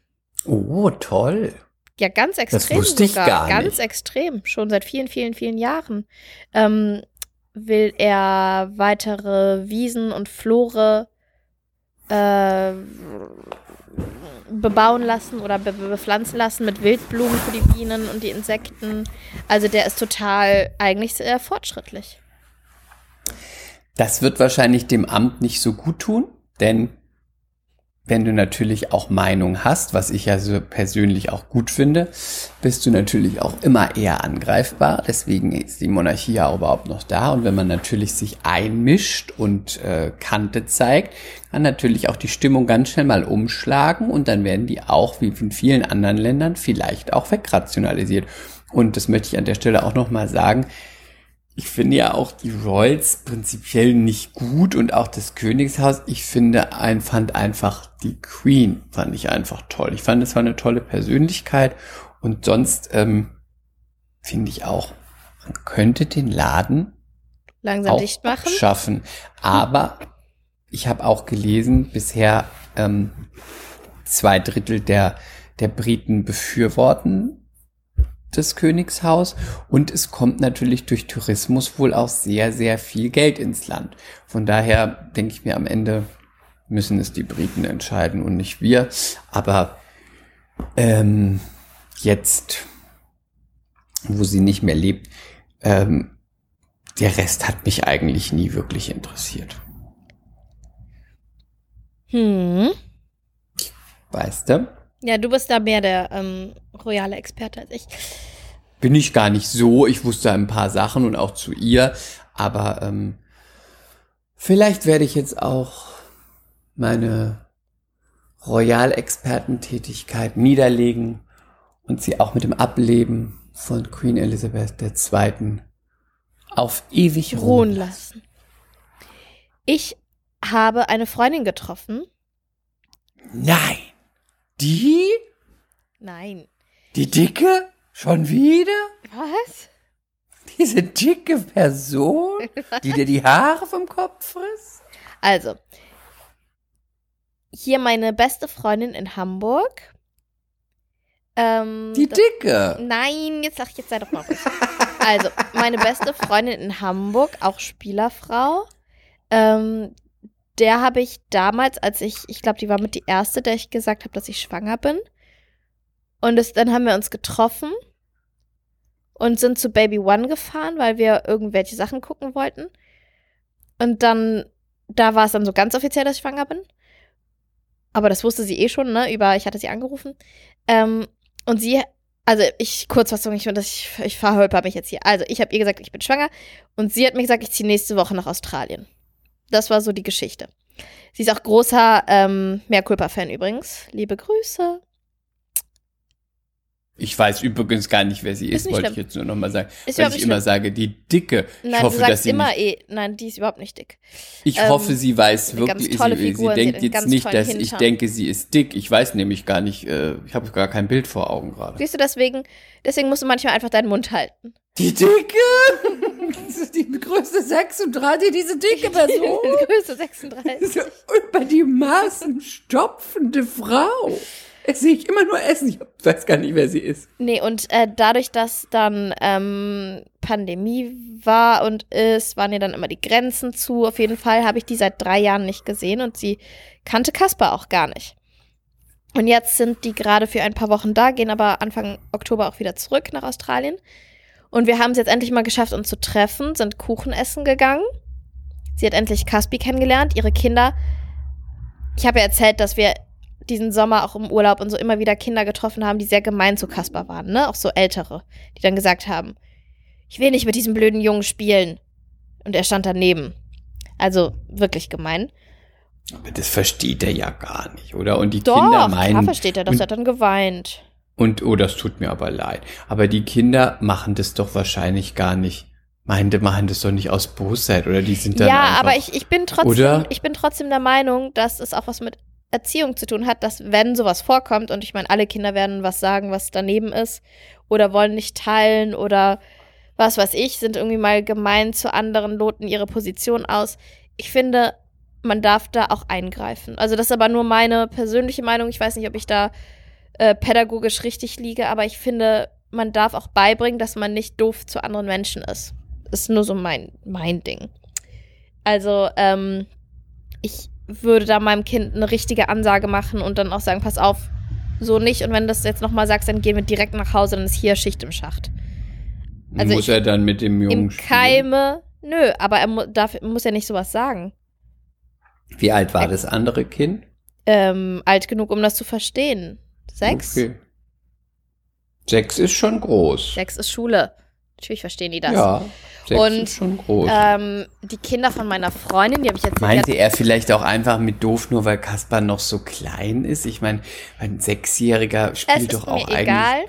Oh, toll. Ja, ganz extrem. Das wusste ich sogar. gar Ganz nicht. extrem. Schon seit vielen, vielen, vielen Jahren. Ähm, will er weitere Wiesen und Flore äh, bebauen lassen oder be bepflanzen lassen mit Wildblumen für die Bienen und die Insekten. Also der ist total eigentlich sehr fortschrittlich. Das wird wahrscheinlich dem Amt nicht so gut tun, denn wenn du natürlich auch Meinung hast, was ich ja so persönlich auch gut finde, bist du natürlich auch immer eher angreifbar. Deswegen ist die Monarchie ja überhaupt noch da. Und wenn man natürlich sich einmischt und äh, Kante zeigt, kann natürlich auch die Stimmung ganz schnell mal umschlagen und dann werden die auch, wie in vielen anderen Ländern, vielleicht auch wegrationalisiert. Und das möchte ich an der Stelle auch nochmal sagen. Ich finde ja auch die Royals prinzipiell nicht gut und auch das Königshaus. Ich finde, ein, fand einfach die Queen fand ich einfach toll. Ich fand, es war eine tolle Persönlichkeit und sonst ähm, finde ich auch, man könnte den Laden Langsam dicht machen. schaffen. Aber ich habe auch gelesen, bisher ähm, zwei Drittel der, der Briten befürworten das Königshaus und es kommt natürlich durch Tourismus wohl auch sehr, sehr viel Geld ins Land. Von daher denke ich mir am Ende müssen es die Briten entscheiden und nicht wir. Aber ähm, jetzt, wo sie nicht mehr lebt, ähm, der Rest hat mich eigentlich nie wirklich interessiert. Hm. Weißt du? Ja, du bist da mehr der ähm, royale Experte als ich. Bin ich gar nicht so. Ich wusste ein paar Sachen und auch zu ihr. Aber ähm, vielleicht werde ich jetzt auch meine Royal-Expertentätigkeit niederlegen und sie auch mit dem Ableben von Queen Elizabeth II. auf ewig Ruhen ruhen lassen. Ich habe eine Freundin getroffen. Nein! Die? Nein. Die Dicke? Schon wieder? Was? Diese dicke Person, (laughs) die dir die Haare vom Kopf frisst? Also, hier meine beste Freundin in Hamburg. Ähm, Die das- Dicke. Nein, jetzt sag ich, jetzt sei doch mal ruhig. Also, meine beste Freundin in Hamburg, auch Spielerfrau. Ähm, der habe ich damals, als ich, ich glaube, die war mit die erste, der ich gesagt habe, dass ich schwanger bin. Und es, dann haben wir uns getroffen und sind zu Baby One gefahren, weil wir irgendwelche Sachen gucken wollten. Und dann, da war es dann so ganz offiziell, dass ich schwanger bin. Aber das wusste sie eh schon, ne? Über, ich hatte sie angerufen. Ähm, und sie, also ich, Kurzfassung, ich, ich, ich verholper mich jetzt hier. Also ich habe ihr gesagt, ich bin schwanger. Und sie hat mir gesagt, ich ziehe nächste Woche nach Australien. Das war so die Geschichte. Sie ist auch großer ähm, Meerkulpa-Fan übrigens. Liebe Grüße. Ich weiß übrigens gar nicht, wer sie Ist ist, wollte ich schlimm. jetzt nur noch mal sagen. Ist weil ich nicht immer schlimm. sage, die Dicke. Nein, ich hoffe, du dass sie immer nicht, eh, nein, die ist überhaupt nicht dick. ich ähm, hoffe, sie weiß wirklich, tolle sie, Figur, sie denkt jetzt nicht, dass ich Hintern. denke, sie ist dick. Ich weiß nämlich gar nicht, äh, ich habe gar kein Bild vor Augen gerade. Siehst du, deswegen, deswegen musst du manchmal einfach deinen Mund halten. Die Dicke? Das ist die größte 36, diese dicke (laughs) Person. Größe 36. Über die Maßen stopfende Frau. Es sehe ich immer nur essen. Ich weiß gar nicht, wer sie ist. Nee, und äh, dadurch, dass dann ähm, Pandemie war und ist, waren ja dann immer die Grenzen zu. Auf jeden Fall habe ich die seit drei Jahren nicht gesehen und sie kannte Kasper auch gar nicht. Und jetzt sind die gerade für ein paar Wochen da, gehen aber Anfang Oktober auch wieder zurück nach Australien. Und wir haben es jetzt endlich mal geschafft, uns zu treffen, sind Kuchen essen gegangen. Sie hat endlich Caspi kennengelernt, ihre Kinder. Ich habe ja erzählt, dass wir diesen Sommer auch im Urlaub und so immer wieder Kinder getroffen haben, die sehr gemein zu Kasper waren, ne? Auch so ältere, die dann gesagt haben, ich will nicht mit diesem blöden Jungen spielen. Und er stand daneben. Also wirklich gemein. Aber das versteht er ja gar nicht, oder? Und die Doch, Kinder meinen. versteht er das, er hat dann geweint. Und, oh, das tut mir aber leid. Aber die Kinder machen das doch wahrscheinlich gar nicht. Meinte, machen das doch nicht aus Bosheit oder die sind dann ja, einfach, aber ich, ich bin trotzdem, Oder? ich bin trotzdem der Meinung, dass es auch was mit Erziehung zu tun hat, dass wenn sowas vorkommt und ich meine, alle Kinder werden was sagen, was daneben ist oder wollen nicht teilen oder was weiß ich, sind irgendwie mal gemein zu anderen, loten ihre Position aus. Ich finde, man darf da auch eingreifen. Also das ist aber nur meine persönliche Meinung. Ich weiß nicht, ob ich da äh, pädagogisch richtig liege, aber ich finde, man darf auch beibringen, dass man nicht doof zu anderen Menschen ist. Ist nur so mein, mein Ding. Also, ähm, ich würde da meinem Kind eine richtige Ansage machen und dann auch sagen, pass auf, so nicht. Und wenn du das jetzt nochmal sagst, dann gehen wir direkt nach Hause, dann ist hier Schicht im Schacht. also muss ich- er dann mit dem Jungen Im spielen? Keime, nö, aber er mu darf, muss ja nicht sowas sagen. Wie alt war das andere Kind? Ähm, alt genug, um das zu verstehen. Sechs? Okay. Sechs ist schon groß. Sechs ist Schule. Natürlich verstehen die das. Ja, sechs Und, ist schon groß. Ähm, die Kinder von meiner Freundin, die habe ich jetzt Meinte er vielleicht auch einfach mit doof, nur weil Kaspar noch so klein ist? Ich meine, ein Sechsjähriger es spielt ist doch mir auch eigentlich. egal.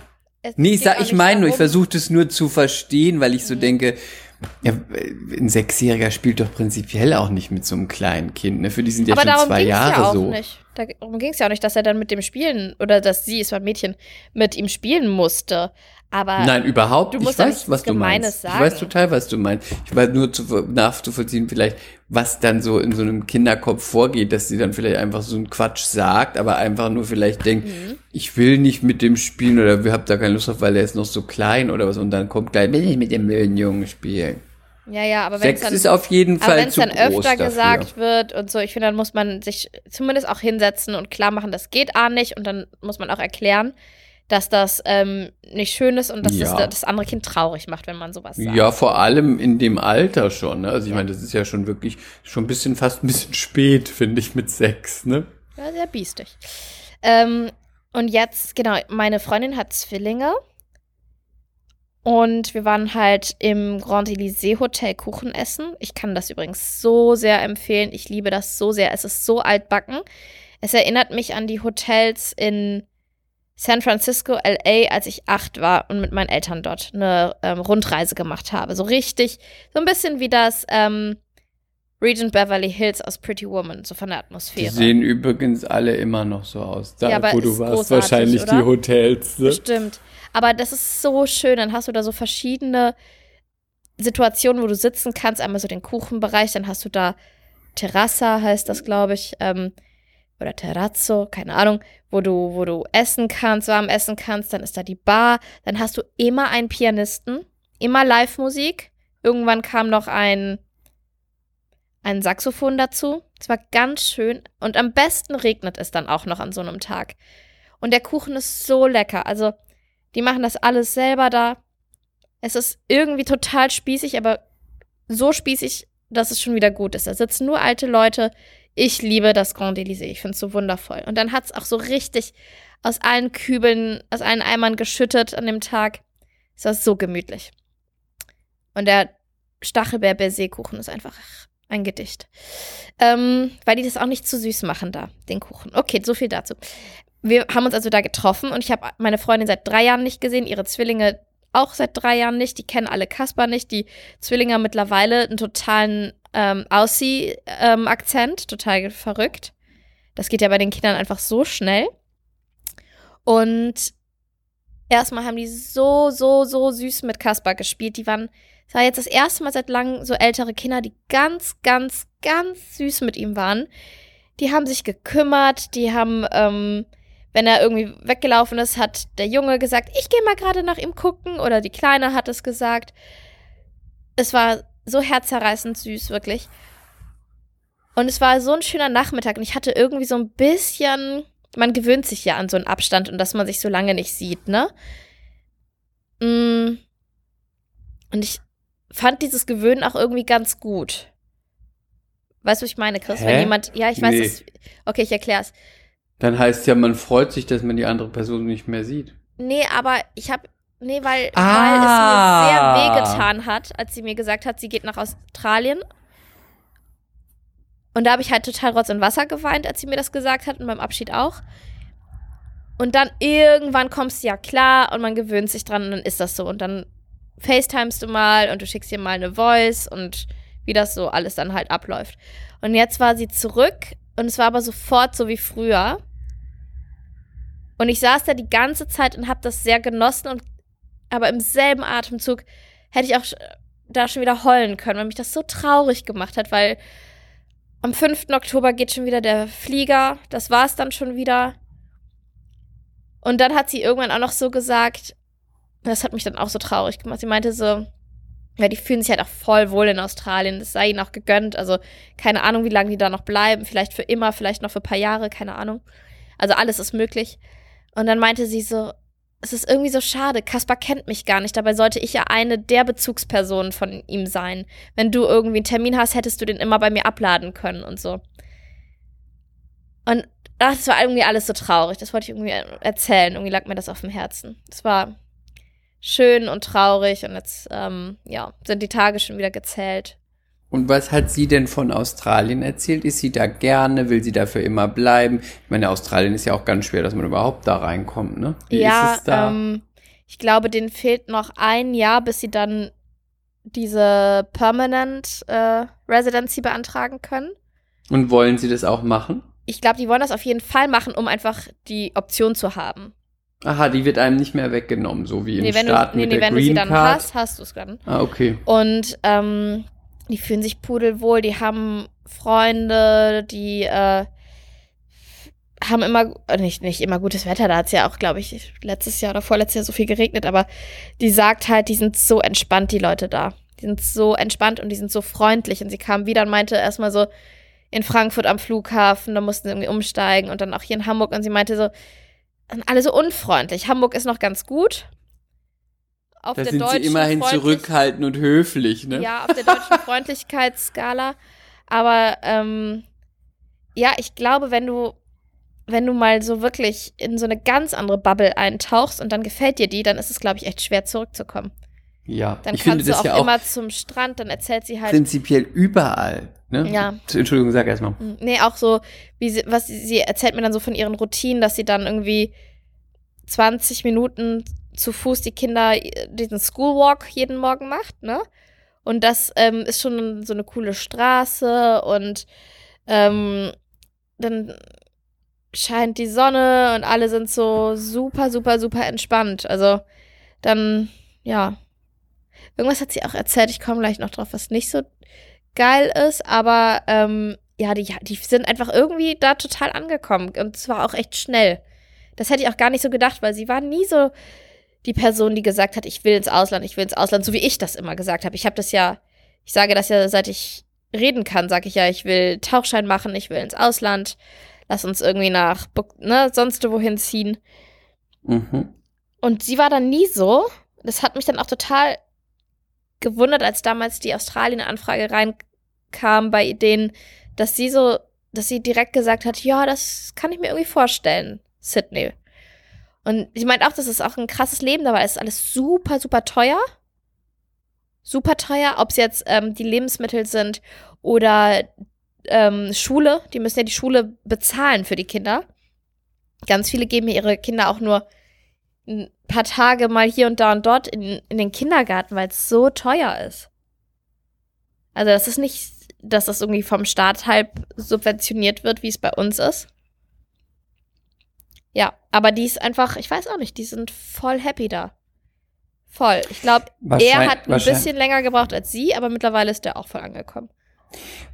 Es Nee, ich, ich meine nur, ich versuche das nur zu verstehen, weil ich so Mhm. denke, ja, ein Sechsjähriger spielt doch prinzipiell auch nicht mit so einem kleinen Kind. Ne? Für die sind ja Aber schon darum zwei es Jahre ja auch so. nicht. Darum ging es ja auch nicht, dass er dann mit dem spielen, oder dass sie, es war ein Mädchen, mit ihm spielen musste. Aber Nein, überhaupt Du nicht. musst Ich weiß, was du meinst. Ich sagen. weiß total, was du meinst. Ich weiß nur zu, nachzuvollziehen, vielleicht, was dann so in so einem Kinderkopf vorgeht, dass sie dann vielleicht einfach so einen Quatsch sagt, aber einfach nur vielleicht denkt, Mhm. ich will nicht mit dem spielen oder wir habt da keine Lust drauf, weil er ist noch so klein oder was und dann kommt gleich, will ich mit dem blöden Jungen spielen. Ja, ja, aber wenn es dann dann öfter dafür. gesagt wird und so, ich finde, dann muss man sich zumindest auch hinsetzen und klar machen, das geht A nicht und dann muss man auch erklären, dass das ähm, nicht schön ist und dass Ja. das das andere Kind traurig macht, wenn man sowas sagt. Ja, vor allem in dem Alter schon. Ne? Also ich meine, das ist ja schon wirklich schon ein bisschen fast ein bisschen spät, finde ich, mit sechs. Ne? Ja, sehr biestig. Ähm, und jetzt, genau, meine Freundin hat Zwillinge. Und wir waren halt im Grand Elysée Hotel Kuchen essen. Ich kann das übrigens so sehr empfehlen. Ich liebe das so sehr. Es ist so altbacken. Es erinnert mich an die Hotels in San Francisco, LA, als ich acht war und mit meinen Eltern dort eine ähm, Rundreise gemacht habe. So richtig, so ein bisschen wie das ähm, Regent Beverly Hills aus Pretty Woman, so von der Die Atmosphäre. sehen übrigens alle immer noch so aus. Da, Ja, aber wo du warst, wahrscheinlich oder? die Hotels. Ne? Bestimmt. Aber das ist so schön. Dann hast du da so verschiedene Situationen, wo du sitzen kannst. Einmal so den Kuchenbereich, dann hast du da Terrassa, heißt das, glaube ich. Ähm, oder Terrazzo, keine Ahnung, wo du, wo du essen kannst, warm essen kannst. Dann ist da die Bar. Dann hast du immer einen Pianisten, immer Live-Musik. Irgendwann kam noch ein, ein Saxophon dazu. Es war ganz schön. Und am besten regnet es dann auch noch an so einem Tag. Und der Kuchen ist so lecker. Also, die machen das alles selber da. Es ist irgendwie total spießig, aber so spießig, dass es schon wieder gut ist. Da sitzen nur alte Leute. Ich liebe das Grand Elysée. Ich finde es so wundervoll. Und dann hat es auch so richtig aus allen Kübeln, aus allen Eimern geschüttet an dem Tag. Es war so gemütlich. Und der Stachelbeer-Baiser-Kuchen ist einfach ein Gedicht. Ähm, weil die das auch nicht zu süß machen da, den Kuchen. Okay, so viel dazu. Wir haben uns also da getroffen und ich habe meine Freundin seit drei Jahren nicht gesehen, ihre Zwillinge auch seit drei Jahren nicht. Die kennen alle Kasper nicht. Die Zwillinge haben mittlerweile einen totalen ähm, Aussie-Akzent, total verrückt. Das geht ja bei den Kindern einfach so schnell. Und erstmal haben die so, so, so süß mit Kasper gespielt. Die waren, es war jetzt das erste Mal seit langem so ältere Kinder, die ganz, ganz, ganz süß mit ihm waren. Die haben sich gekümmert, die haben, ähm, wenn er irgendwie weggelaufen ist, hat der Junge gesagt, ich gehe mal gerade nach ihm gucken. Oder die Kleine hat es gesagt. Es war so herzerreißend süß, wirklich. Und es war so ein schöner Nachmittag und ich hatte irgendwie so ein bisschen, man gewöhnt sich ja an so einen Abstand und dass man sich so lange nicht sieht, ne? Mm. Und ich fand dieses Gewöhnen auch irgendwie ganz gut. Weißt du, was ich meine, Chris? Hä? Wenn jemand, ja, ich weiß Nee. es. Okay, ich erklär's. Dann heißt ja, man freut sich, dass man die andere Person nicht mehr sieht. Nee, aber ich habe nee, weil, Ah. weil es mir sehr wehgetan hat, als sie mir gesagt hat, sie geht nach Australien. Und da habe ich halt total Rotz und Wasser geweint, als sie mir das gesagt hat und beim Abschied auch. Und dann irgendwann kommst du ja klar und man gewöhnt sich dran und dann ist das so. Und dann FaceTimest du mal und du schickst ihr mal eine Voice und wie das so alles dann halt abläuft. Und jetzt war sie zurück und es war aber sofort so wie früher. Und ich saß da die ganze Zeit und habe das sehr genossen und aber im selben Atemzug hätte ich auch da schon wieder heulen können, weil mich das so traurig gemacht hat, weil am 5. Oktober geht schon wieder der Flieger. Das war es dann schon wieder. Und dann hat sie irgendwann auch noch so gesagt, das hat mich dann auch so traurig gemacht. Sie meinte so, ja, die fühlen sich halt auch voll wohl in Australien. Das sei ihnen auch gegönnt. Also keine Ahnung, wie lange die da noch bleiben. Vielleicht für immer, vielleicht noch für ein paar Jahre, keine Ahnung. Also alles ist möglich. Und dann meinte sie so, es ist irgendwie so schade. Kaspar kennt mich gar nicht. Dabei sollte ich ja eine der Bezugspersonen von ihm sein. Wenn du irgendwie einen Termin hast, hättest du den immer bei mir abladen können und so. Und das war irgendwie alles so traurig. Das wollte ich irgendwie erzählen. Irgendwie lag mir das auf dem Herzen. Es war schön und traurig und jetzt, ähm, ja, sind die Tage schon wieder gezählt. Und was hat sie denn von Australien erzählt? Ist sie da gerne? Will sie dafür immer bleiben? Ich meine, Australien ist ja auch ganz schwer, dass man überhaupt da reinkommt, ne? Wie ja, ähm, ich glaube, denen fehlt noch ein Jahr, bis sie dann diese Permanent äh, Residency beantragen können. Und wollen sie das auch machen? Ich glaube, die wollen das auf jeden Fall machen, um einfach die Option zu haben. Aha, die wird einem nicht mehr weggenommen, so wie in nee, Staaten du, nee, mit nee, der wenn Green du sie dann Card. hast, hast du es dann. Ah, okay. Und ähm, die fühlen sich pudelwohl, die haben Freunde, die äh, haben immer, äh, nicht, nicht immer gutes Wetter, da hat es ja auch, glaube ich, letztes Jahr oder vorletztes Jahr so viel geregnet, aber die sagt halt, die sind so entspannt, die Leute da. Die sind so entspannt und die sind so freundlich. Und sie kam wieder und meinte erstmal so in Frankfurt am Flughafen, da mussten sie irgendwie umsteigen und dann auch hier in Hamburg und sie meinte so, sind alle so unfreundlich. Hamburg ist noch ganz gut. Auf Da der sind sie deutschen immerhin freundlich- zurückhaltend und höflich, ne? ja, auf der deutschen (laughs) Freundlichkeitsskala. Aber ähm, ja, ich glaube, wenn du, wenn du mal so wirklich in so eine ganz andere Bubble eintauchst und dann gefällt dir die, dann ist es, glaube ich, echt schwer zurückzukommen. Ja, Dann ich finde kannst du das auch ja auch immer zum Strand, dann erzählt sie halt. prinzipiell überall, ne? Ja. Entschuldigung, sag erst mal. Mm, Nee, auch so, wie sie, was sie, sie erzählt mir dann so von ihren Routinen, dass sie dann irgendwie 20 Minuten zu Fuß die Kinder äh, diesen Schoolwalk jeden Morgen macht, ne? Und das ähm, ist schon so eine coole Straße und ähm, dann scheint die Sonne und alle sind so super, super, super entspannt. Also dann, ja. Irgendwas hat sie auch erzählt, ich komme gleich noch drauf, was nicht so geil ist, aber ähm, ja, die, die sind einfach irgendwie da total angekommen und zwar auch echt schnell. Das hätte ich auch gar nicht so gedacht, weil sie war nie so die Person, die gesagt hat, ich will ins Ausland, ich will ins Ausland, so wie ich das immer gesagt habe. Ich habe das ja, ich sage das ja, seit ich reden kann, sage ich ja, ich will Tauchschein machen, ich will ins Ausland, lass uns irgendwie nach, ne, sonst wohin ziehen. Mhm. Und sie war dann nie so. Das hat mich dann auch total gewundert, als damals die Australien-Anfrage reinkam bei denen, dass sie so, dass sie direkt gesagt hat, ja, das kann ich mir irgendwie vorstellen, Sydney. Und sie meint auch, das ist auch ein krasses Leben dabei. Es ist alles super, super teuer. Super teuer, ob es jetzt ähm, die Lebensmittel sind oder ähm, Schule. Die müssen ja die Schule bezahlen für die Kinder. Ganz viele geben ihre Kinder auch nur ein paar Tage mal hier und da und dort in, in den Kindergarten, weil es so teuer ist. Also das ist nicht, dass das irgendwie vom Staat halb subventioniert wird, wie es bei uns ist. Ja, aber die ist einfach, ich weiß auch nicht, die sind voll happy da. Voll. Ich glaube, er hat ein bisschen länger gebraucht als sie, aber mittlerweile ist der auch voll angekommen.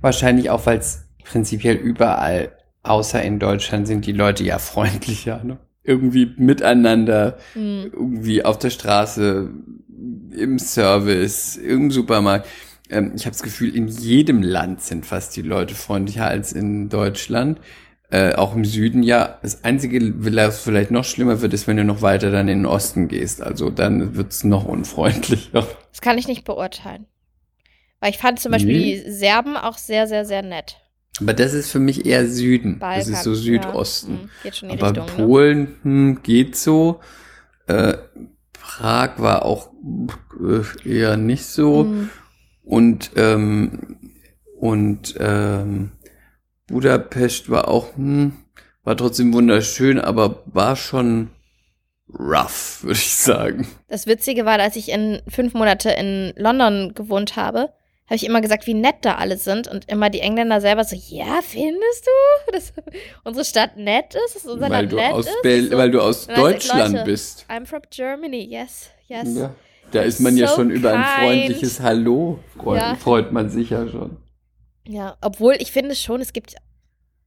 Wahrscheinlich auch, weil es prinzipiell überall, außer in Deutschland, sind die Leute ja freundlicher, ne? Irgendwie miteinander, Hm. irgendwie auf der Straße, im Service, im Supermarkt. Ähm, ich habe das Gefühl, in jedem Land sind fast die Leute freundlicher als in Deutschland. Äh, auch im Süden, ja. Das Einzige, was vielleicht noch schlimmer wird, ist, wenn du noch weiter dann in den Osten gehst. Also dann wird's noch unfreundlicher. Das kann ich nicht beurteilen. Weil ich fand zum Beispiel Nee. die Serben auch sehr, sehr, sehr nett. Aber das ist für mich eher Süden. Balkan, das ist so Südosten. Ja, hm, geht schon in die Aber Richtung. Ne? Polen hm, geht so. Äh, Prag war auch äh, eher nicht so. Hm. Und, ähm, und ähm, Budapest war auch, hm, War trotzdem wunderschön, aber war schon rough, würde ich sagen. Das Witzige war, als ich in fünf Monate in London gewohnt habe, habe ich immer gesagt, wie nett da alle sind und immer die Engländer selber so, ja, findest du, (laughs) dass unsere Stadt nett ist, dass unser Weil Land du nett aus, ist? Bel So. weil du aus Deutschland Leute, bist. I'm from Germany, yes, yes. Ja. Da ist man ja So schon über ein freundliches Hallo. Freut, Ja. freut man sich ja schon. Ja, obwohl ich finde schon, es gibt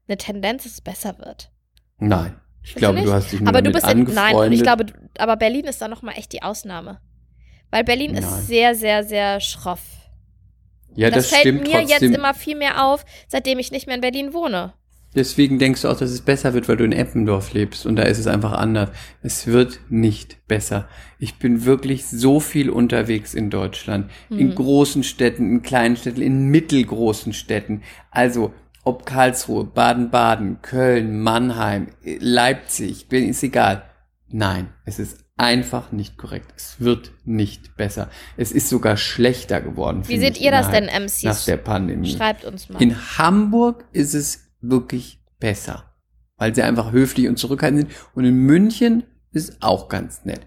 eine Tendenz, dass es besser wird. Nein. Ich glaube, du hast dich nur Aber du bist in, nein, und ich glaube, aber Berlin ist da nochmal echt die Ausnahme. Weil Berlin Nein. ist sehr, sehr, sehr schroff. Ja, das, das, fällt mir trotzdem. jetzt immer viel mehr auf, seitdem ich nicht mehr in Berlin wohne. Deswegen denkst du auch, dass es besser wird, weil du in Eppendorf lebst und da ist es einfach anders. Es wird nicht besser. Ich bin wirklich so viel unterwegs in Deutschland. In Hm. großen Städten, in kleinen Städten, in mittelgroßen Städten. Also, ob Karlsruhe, Baden-Baden, Köln, Mannheim, Leipzig, bin- ist egal. Nein, es ist einfach nicht korrekt. Es wird nicht besser. Es ist sogar schlechter geworden. Wie seht ich, ihr das denn, MCs? Nach der Pandemie. Schreibt uns mal. In Hamburg ist es wirklich besser, weil sie einfach höflich und zurückhaltend sind. Und in München ist auch ganz nett.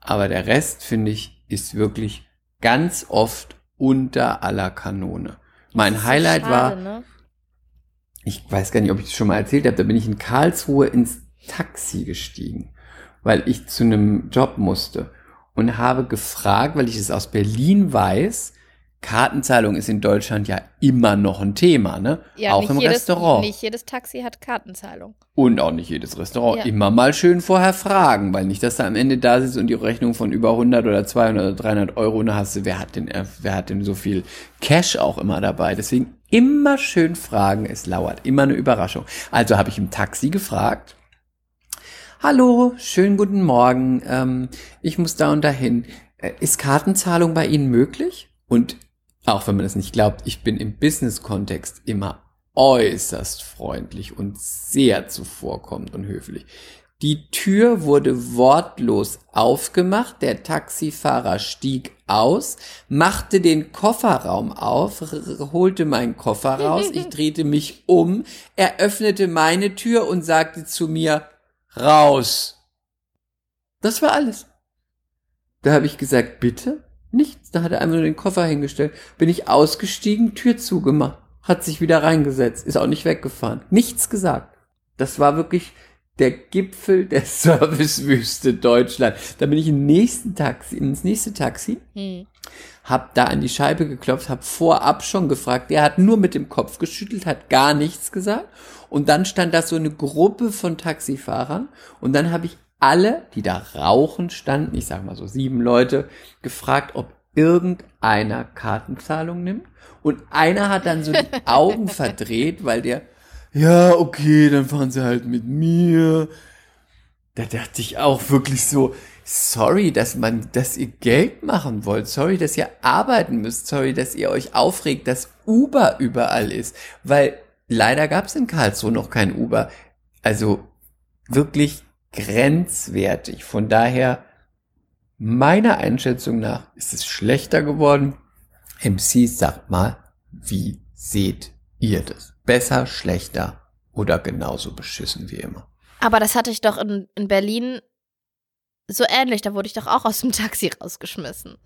Aber der Rest, finde ich, ist wirklich ganz oft unter aller Kanone. Mein Das Highlight schade, war, Ne? ich weiß gar nicht, ob ich es schon mal erzählt habe, da bin ich in Karlsruhe ins Taxi gestiegen, weil ich zu einem Job musste und habe gefragt, weil ich es aus Berlin weiß, Kartenzahlung ist in Deutschland ja immer noch ein Thema, ne? Ja, auch im jedes, Restaurant. Nicht jedes Taxi hat Kartenzahlung. Und auch nicht jedes Restaurant. Ja. Immer mal schön vorher fragen, weil nicht, dass du am Ende da sitzt und die Rechnung von über 100 oder 200 oder 300 Euro und hast wer hat denn, äh, wer hat denn so viel Cash auch immer dabei? Deswegen immer schön fragen, es lauert. Immer eine Überraschung. Also habe ich im Taxi gefragt. Hallo, schönen guten Morgen. Ähm, ich muss da und dahin. Äh, Ist Kartenzahlung bei Ihnen möglich? Und auch wenn man das nicht glaubt, ich bin im Business-Kontext immer äußerst freundlich und sehr zuvorkommend und höflich. Die Tür wurde wortlos aufgemacht, der Taxifahrer stieg aus, machte den Kofferraum auf, holte meinen Koffer raus, (laughs) ich drehte mich um, er öffnete meine Tür und sagte zu mir, raus. Das war alles. Da habe ich gesagt, bitte? Nichts. Da hat er einfach nur den Koffer hingestellt. Bin ich ausgestiegen, Tür zugemacht. Hat sich wieder reingesetzt. Ist auch nicht weggefahren. Nichts gesagt. Das war wirklich der Gipfel der (laughs) Servicewüste Deutschland. Da bin ich im nächsten Taxi, ins nächste Taxi, Hm. hab da an die Scheibe geklopft, hab vorab schon gefragt. Der hat nur mit dem Kopf geschüttelt, hat gar nichts gesagt. Und dann stand da so eine Gruppe von Taxifahrern. Und dann habe ich alle, die da rauchen standen, ich sag mal so sieben Leute, gefragt, ob irgendeiner Kartenzahlung nimmt. Und einer hat dann so die (laughs) Augen verdreht, weil der, ja, okay, dann fahren sie halt mit mir. Da dachte ich auch wirklich so, sorry, dass man, dass ihr Geld machen wollt, sorry, dass ihr arbeiten müsst, sorry, dass ihr euch aufregt, dass Uber überall ist, weil leider gab es in Karlsruhe noch kein Uber. Also wirklich grenzwertig. Von daher, meiner Einschätzung nach, ist es schlechter geworden. MC, sagt mal, wie seht ihr das? Besser, schlechter oder genauso beschissen wie immer? Aber das hatte ich doch in, in Berlin so ähnlich. Da wurde ich doch auch aus dem Taxi rausgeschmissen.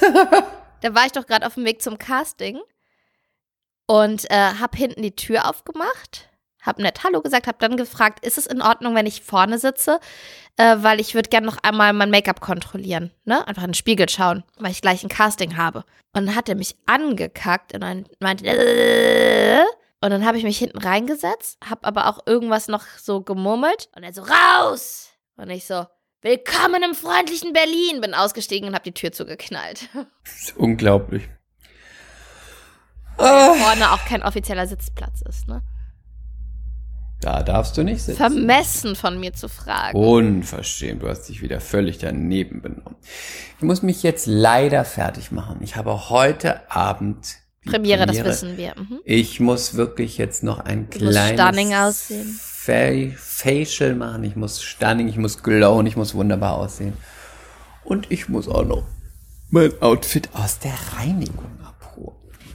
(laughs) da war ich doch gerade auf dem Weg zum Casting und äh, hab hinten die Tür aufgemacht, hab nett Hallo gesagt, hab dann gefragt, ist es in Ordnung, wenn ich vorne sitze, äh, weil ich würde gerne noch einmal mein Make-up kontrollieren, ne? Einfach in den Spiegel schauen, weil ich gleich ein Casting habe. Und dann hat er mich angekackt und dann meinte, äh, und dann habe ich mich hinten reingesetzt, habe aber auch irgendwas noch so gemurmelt und er so raus. Und ich so Willkommen im freundlichen Berlin, bin ausgestiegen und habe die Tür zugeknallt. Das (laughs) ist unglaublich. Vorne auch kein offizieller Sitzplatz ist, ne? Da darfst du nicht sitzen. Vermessen von mir zu fragen. Unverschämt, du hast dich wieder völlig daneben benommen. Ich muss mich jetzt leider fertig machen. Ich habe heute Abend die Premiere, das wissen wir. Mhm. Ich muss wirklich jetzt noch ein Du kleines stunning aussehen. Fa Facial machen. Ich muss stunning, ich muss glowen, ich muss wunderbar aussehen. Und ich muss auch noch mein Outfit aus der Reinigung.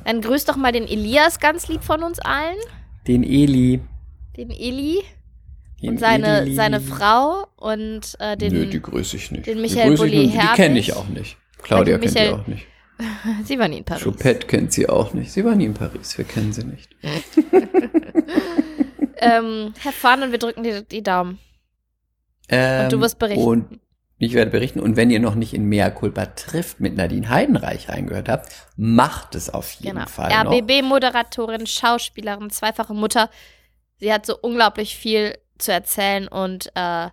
Dann grüß doch mal den Elias ganz lieb von uns allen. Den Eli. Den Eli. und seine, seine Frau und äh, den. Nö, die grüße ich nicht. Den Michael Bulli Die kenne ich auch nicht. Claudia (laughs) kennt sie auch nicht. sie war nie in Paris. Choupette kennt sie auch nicht. Sie war nie in Paris. Wir kennen sie nicht. (laughs) ähm, fun und wir drücken die, die Daumen. Ähm, und du wirst berichten. Und ich werde berichten. Und wenn ihr noch nicht in Mea Culpa trifft mit Nadine Heidenreich reingehört habt, macht es auf jeden genau. Fall. RBB-Moderatorin, Schauspielerin, zweifache Mutter. Sie hat so unglaublich viel zu erzählen und äh,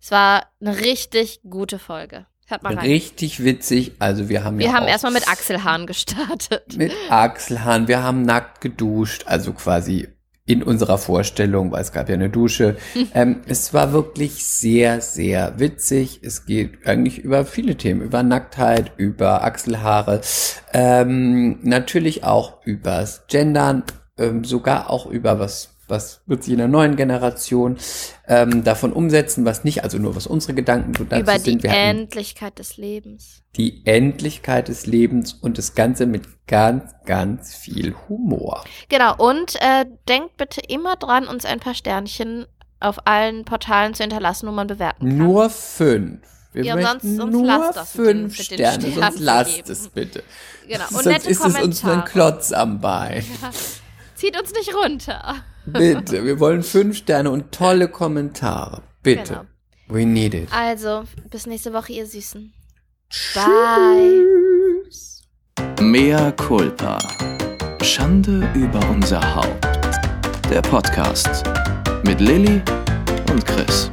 es war eine richtig gute Folge. Hört mal rein. Richtig witzig. Also wir haben Wir ja haben erstmal mit Achselhahn gestartet. mit Achselhahn. Wir haben nackt geduscht, also quasi in unserer Vorstellung, weil es gab ja eine Dusche. (laughs) ähm, es war wirklich sehr, sehr witzig. Es geht eigentlich über viele Themen, über Nacktheit, über Achselhaare, ähm, natürlich auch übers Gendern, ähm, sogar auch über was was wird sich in der neuen Generation ähm, davon umsetzen, was nicht, also nur was unsere Gedanken dazu Über die sind. Wir hatten Endlichkeit des Lebens. die Endlichkeit des Lebens und das Ganze mit ganz, ganz viel Humor. Genau, und äh, denkt bitte immer dran, uns ein paar Sternchen auf allen Portalen zu hinterlassen, wo man bewerten kann. Nur fünf. Wir Ja, möchten sonst- nur lasst fünf den Sterne, Sternen sonst lasst es bitte. Genau, und sonst nette ist es uns nur ein Kommentare. Klotz am Bein. Zieht uns nicht runter. Bitte, wir wollen fünf Sterne und tolle Kommentare. Bitte. Genau. We need it. Also, bis nächste Woche, ihr Süßen. Bye. Mea culpa. Schande über unser Haupt. Der Podcast mit Lilly und Chris.